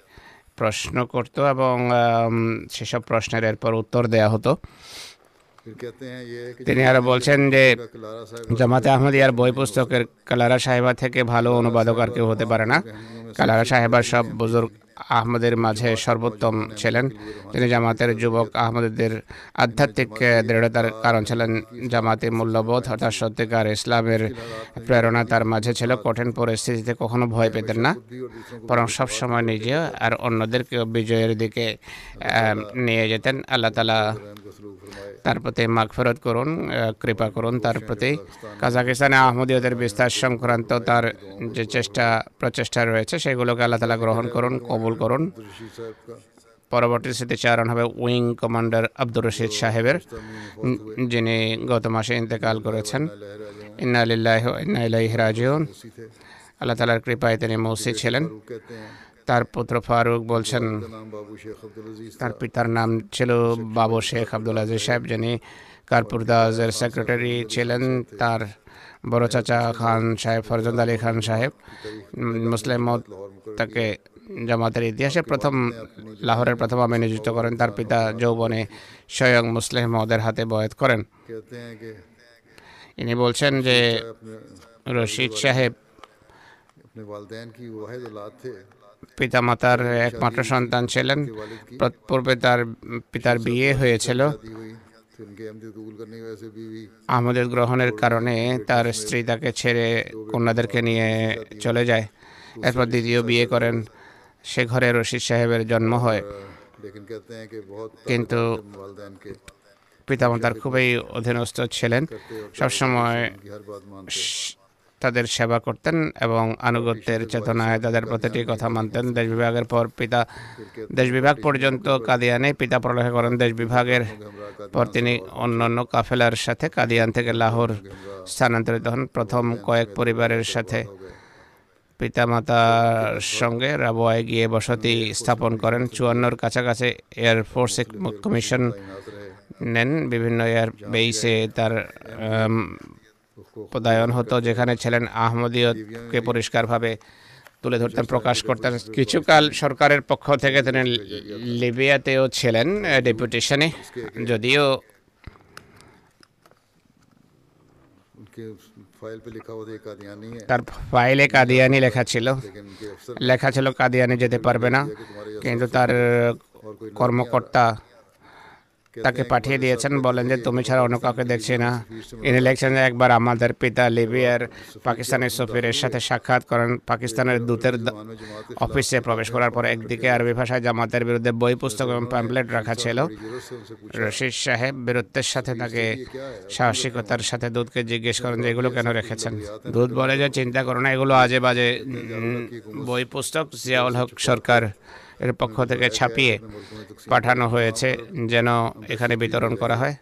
প্রশ্ন করতো এবং সেসব প্রশ্নের এরপর উত্তর দেয়া হতো। তিনি আর বলছেন যে জামাতে আহমদিয়ার বই পুস্তকের কালারা সাহেবা থেকে ভালো অনুবাদক আর কেউ হতে পারে না কালারা সাহেবা সব বুজুর্গ আহমদের মাঝে সর্বোত্তম ছিলেন তিনি জামাতের যুবক আহমদের আধ্যাত্মিক দৃঢ়তার কারণ ছিলেন জামাতে মূল্যবোধ হঠাৎ সত্যিকার ইসলামের প্রেরণা তার মাঝে ছিল কঠিন পরিস্থিতিতে কখনো ভয় পেতেন না বরং সবসময় নিজে আর অন্যদেরকে বিজয়ের দিকে নিয়ে যেতেন আল্লাহ তালা তার প্রতি মাগফরত করুন কৃপা করুন তার প্রতি। কাজাকিস্তানে আহমদীয়দের বিস্তার সংক্রান্ত তার যে চেষ্টা প্রচেষ্টা রয়েছে সেগুলোকে আল্লাহ তালা গ্রহণ করুন কবুল করুন। পরবর্তী স্মৃতিচারণ হবে উইং কমান্ডার আব্দুর রশিদ সাহেবের যিনি গত মাসে ইন্তেকাল করেছেন। ইন্না আলিল্লাহ ইন্না ইলাইহ রাজিউন। আল্লাহ তালার কৃপায় তিনি মৌসি ছিলেন। তার পুত্র ফারুক বলছেন, তার পিতার নাম ছিল বাবু শেখ আব্দুল আজিজ সাহেব, যিনি কার্পুরদাসের সেক্রেটারি ছিলেন, তার বড় চাচা খান সাহেব, ফরজন্দ আলী খান সাহেব, মুসলিম তাকে জামাতের ইতিহাসে প্রথম, লাহোরের প্রথম আমি নিযুক্ত করেন, তার পিতা যৌবনে স্বয়ং মুসলিম মদের হাতে বয়াত করেন। ইনি বলছেন যে রশিদ সাহেব পিতামাতার একমাত্র সন্তান ছিলেন। পূর্বে তার পিতার বিয়ে হয়েছিল। আমাদের গ্রহণের কারণে তার স্ত্রী তাকে ছেড়ে কন্যাদেরকে নিয়ে চলে যায়। এরপর দ্বিতীয় বিয়ে করেন। সে ঘরে রশিদ সাহেবের জন্ম হয়। কিন্তু পিতামাতার খুবই অধীনস্থ ছিলেন। সবসময় তাদের সেবা করতেন এবং আনুগত্যের চেতনায় তাদের প্রতিটি কথা মানতেন। দেশ বিভাগের পর পিতা দেশ বিভাগ পর্যন্ত কাদিয়ানে পিতা প্রলেখা করেন। দেশ বিভাগের পর তিনি অন্যান্য কাফেলার সাথে কাদিয়ান থেকে লাহোর স্থানান্তরিত হন। প্রথম কয়েক পরিবারের সাথে পিতামাতার সঙ্গে রাবোয়ায় গিয়ে বসতি স্থাপন করেন। চুয়ান্নর কাছাকাছি এয়ারফোর্স কমিশন নেন। বিভিন্ন এয়ার বেইসে তার খোদায়ন হতো, যেখানে ছিলেন আহমদীয়কে পরিষ্কারভাবে তুলে ধরতেন, প্রকাশ করতেন। কিছুকাল সরকারের পক্ষ থেকে তিনি লিবিয়াতেও ছিলেন ডেপুটেশনে, যদিও তার ফাইলে কাদিয়ানি লেখা ছিল। লেখা ছিল, কাদিয়ানি যেতে পারবে না। কিন্তু তার কর্মকর্তা তাকে পাঠিয়ে দিয়েছেন বলেন যে তুমি ছাড়া অন্য কাউকে দেখছি না ইন ইলেকশনে একবার আমাদের পিতা লিবিয়ার পাকিস্তানের সফিরের সাথে সাক্ষাৎ করেন পাকিস্তানের দূতের অফিসে প্রবেশ করার পর একদিকে আরবি ভাষায় জামাতের বিরুদ্ধে বই পুস্তক এবং প্যাম্পলেট রাখা ছিল রশিদ সাহেব বীরত্বের সাথে তাকে সাহসিকতার সাথে দুধকে জিজ্ঞেস করেন যে এগুলো কেন রেখেছেন দুধ বলে যে চিন্তা করো না এগুলো আজে বাজে বই পুস্তক জিয়াউল হক সরকার এর পক্ষ থেকে ছাপিয়ে পাঠানো হয়েছে যেন এখানে বিতরণ করা হয়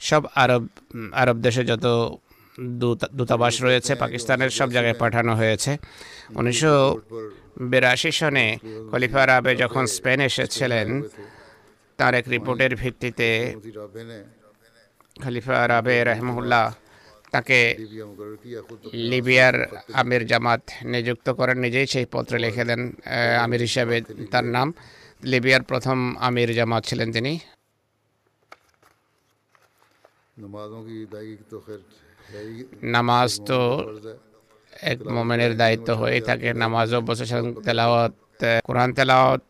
সব আরব আরব দেশে যত দূতাবাস রয়েছে পাকিস্তানের সব জায়গায় পাঠানো হয়েছে উনিশশো বিরাশি সনে খলিফা রাবে যখন স্পেন এসেছিলেন তার এক রিপোর্টের ভিত্তিতে খলিফা রাবে রহমুল্লাহ তাকে লিবিয়ার আমির জামাত নিযুক্ত করেন, নিজেই সেই পত্রে লিখে দেন আমির হিসাবে তার নাম। লিবিয়ার প্রথম আমির জামাত ছিলেন তিনি। নামাজ তো এক মোমেনের দায়িত্ব হয়ে থাকে। নামাজও বসে তেলাওয়াত কোরআন তেলাওয়াত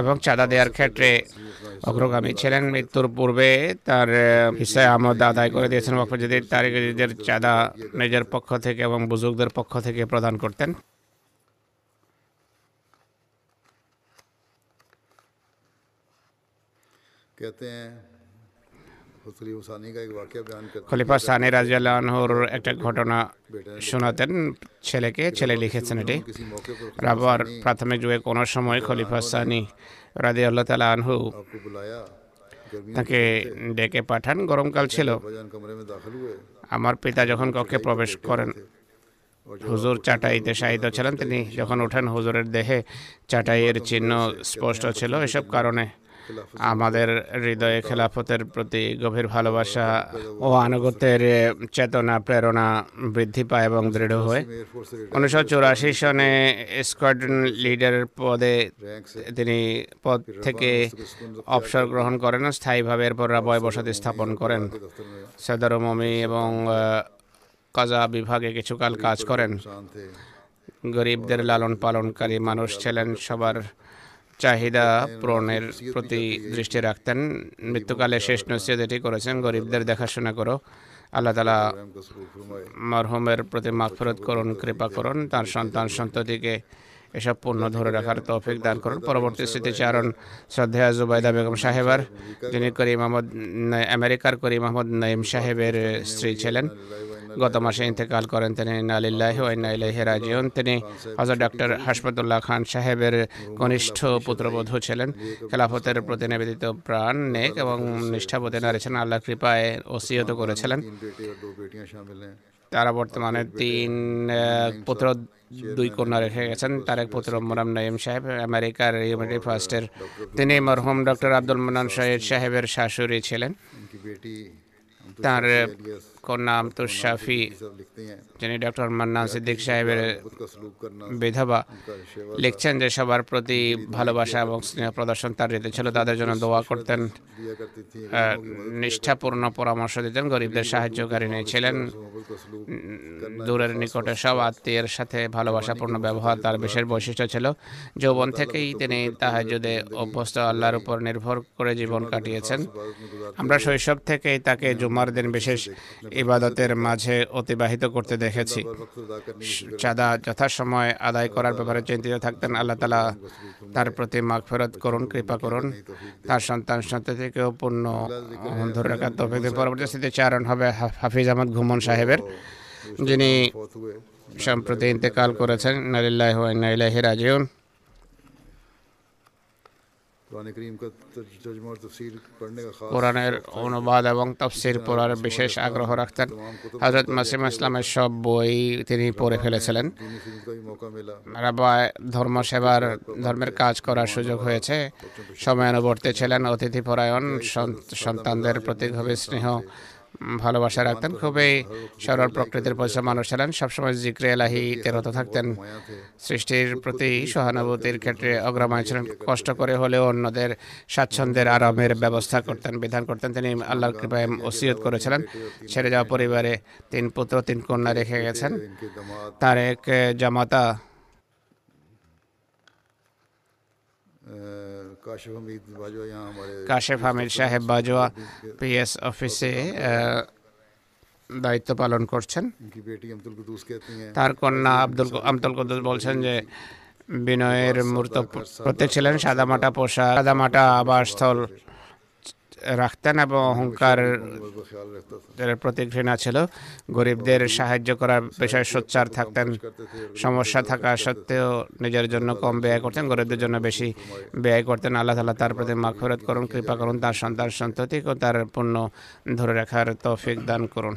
এবং চাঁদা দেওয়ার ক্ষেত্রে অগ্রগামী ছিলেন মৃত্যুর পূর্বে। তার হিসায় আমদ আদায় করে দিয়েছেন ওয়াকফজিদের নিজের চাঁদা নিজের পক্ষ থেকে এবং বুজুর্গদের পক্ষ থেকে প্রদান করতেন। कहते हैं খলিফা সানি রাজিয়াল একটা ঘটনা শোনাতেন ছেলেকে ছেলে লিখেছেন এটি। রাবার প্রাথমিক যুগে কোনো সময় খলিফা সানি রাজি আল্লাহ তালা আনহু তাকে ডেকে পাঠান গরমকাল ছিল। আমার পিতা যখন কক্ষে প্রবেশ করেন হুজুর চাটাইতে সাহিত্য ছিলেন তিনি। যখন ওঠেন হুজুরের দেহে চাটাইয়ের চিহ্ন স্পষ্ট ছিল এসব কারণে। আমাদের হৃদয়ে খেলাফতের প্রতি গভীর ভালোবাসা ও আনুগত্যের চেতনা, প্রেরণা বৃদ্ধি পায় এবং দৃঢ় হয়। উনিশশো চুরাশি সনে স্কোয়াড্রন লিডার পদে তিনি পদ থেকে অবসর গ্রহণ করেন। স্থায়ীভাবে এরপর রাবয় বসতি স্থাপন করেন। সদর মমি এবং কাজা বিভাগে কিছুকাল কাজ করেন। গরিবদের লালন পালনকারী মানুষ ছিলেন সবার চাহিদা পূরণের প্রতি দৃষ্টি রাখতেন। মৃত্যুকালে শেষ নসিহত এটি করেছেন। গরিবদের দেখাশোনা করো। আল্লাহ তালা মরহুমের প্রতি মাগফরত করুন কৃপা করুন। তার সন্তান সন্ততিকে এসব পণ্য ধরে রাখার তৌফিক দান করুন। পরবর্তী স্মৃতিচারণ শ্রদ্ধা জুবাইদা বেগম সাহেবার যিনি করিম আহমদ আমেরিকার করিম আহমদ নঈম সাহেবের স্ত্রী ছিলেন। গত মাসে ইন্তেকাল করেন তিনি। নালিল্লাহ ইলাইহি রাজিউন। তিনি হজরত ডক্টর হাসপাতুল্লাহ খান সাহেবের কনিষ্ঠ পুত্রবধূ ছিলেন। খেলাফতের প্রতি নিবেদিত প্রাণ, নেক এবং নিষ্ঠাবোধে ছিলেন। আল্লাহ কৃপায় ওসিয়ত করেছিলেন। তারা বর্তমানে তিন পুত্র দুই কন্যা রেখে গেছেন। তার এক পুত্র মোরাম নাইম সাহেব, আমেরিকার ইউনিটি ফার্স্টের। তিনি মরহুম ডক্টর আব্দুল মোনান সৈয়দ সাহেবের শাশুড়ি ছিলেন। তার নাম তো শাফি যিনি ডক্টর মান্না সিদ্দিক সাহেবের বিধবা লিখছেন যে সবার প্রতি ভালোবাসা এবং স্নেহ প্রদর্শন তার রীতি ছিল তাদের জন্য দোয়া করতেন নিষ্ঠাপূর্ণ পরামর্শ দিতেন গরিবদের সাহায্যকারিণী ছিলেন দূরের নিকটে সব আত্মীয়ের সাথে ভালোবাসাপূর্ণ ব্যবহার তার বিশেষ বৈশিষ্ট্য ছিল যৌবন থেকেই তিনি তাহাজুদে অভ্যস্ত আল্লাহর উপর নির্ভর করে জীবন কাটিয়েছেন আমরা শৈশব থেকেই তাকে জুমার দিন বিশেষ ইবাদতের মাঝে অতিবাহিত করতে দেখেছি। চাঁদা যথাসময় আদায় করার ব্যাপারে চিন্তিত থাকতেন। আল্লাহ তালা তার প্রতি মাগফেরত করুন, কৃপা করুন। তার সন্তান সন্ততিকেও পূর্ণ ধরে রাখার তফিক পরবর্তী চারণ হবে হাফিজ আহমদ ঘুমন সাহেবের। যিনি সম্প্রতি ইন্তেকাল করেছেন। নালিল্লাহ রাজিউন। কোরআনের অনুবাদ এবং তফসির পড়ার বিশেষ আগ্রহ রাখতেন। হজরত মাসিম ইসলামের সব বই তিনি পড়ে ফেলেছিলেন। ধর্ম সেবার ধর্মের কাজ করার সুযোগ হয়েছে। সময়ানুবর্তী ছিলেন অতিথিপরায়ণ সন্তানদের প্রতি গভীর স্নেহ ভালোবাসা রাখতেন, খুবই সরল প্রকৃতির পরিশ্রম মানুষ ছিলেন। সবসময় জিক্রে এলাহিতে রত থাকতেন। সৃষ্টির প্রতি সহানুভূতির ক্ষেত্রে অগ্রমায় ছিলেন। কষ্ট করে হলেও অন্যদের স্বাচ্ছন্দ্যের আরামের ব্যবস্থা করতেন, বিধান করতেন। তিনি আল্লাহর কৃপায় ওসিয়ত করেছিলেন। ছেড়ে যাওয়া পরিবারে তিন পুত্র, তিন কন্যা রেখে গেছেন। তার এক, জামাতা। কাশেফ হামিদ সাহেব বাজওয়া পিএস অফিসে দায়িত্ব পালন করছেন। তার কন্যা আব্দুল আমতুল কুদ্দুস বলছেন যে বিনয়ের মূর্ত প্রত্যেক ছিলেন সাদামাটা পোশাক সাদামাটা আবাসস্থল। রাখতেন এবং অহংকার প্রতি ঘৃণা ছিল। গরিবদের সাহায্য করার পেশায় সোচ্চার থাকতেন। সমস্যা থাকা সত্ত্বেও নিজের জন্য কম ব্যয় করতেন গরিবদের জন্য বেশি ব্যয় করতেন। আল্লাহ তালা তার প্রতি মাখফেরত করুন কৃপা করুন তার সন্তান সন্ততিকে তার পূর্ণ ধরে রাখার তৌফিক দান করুন।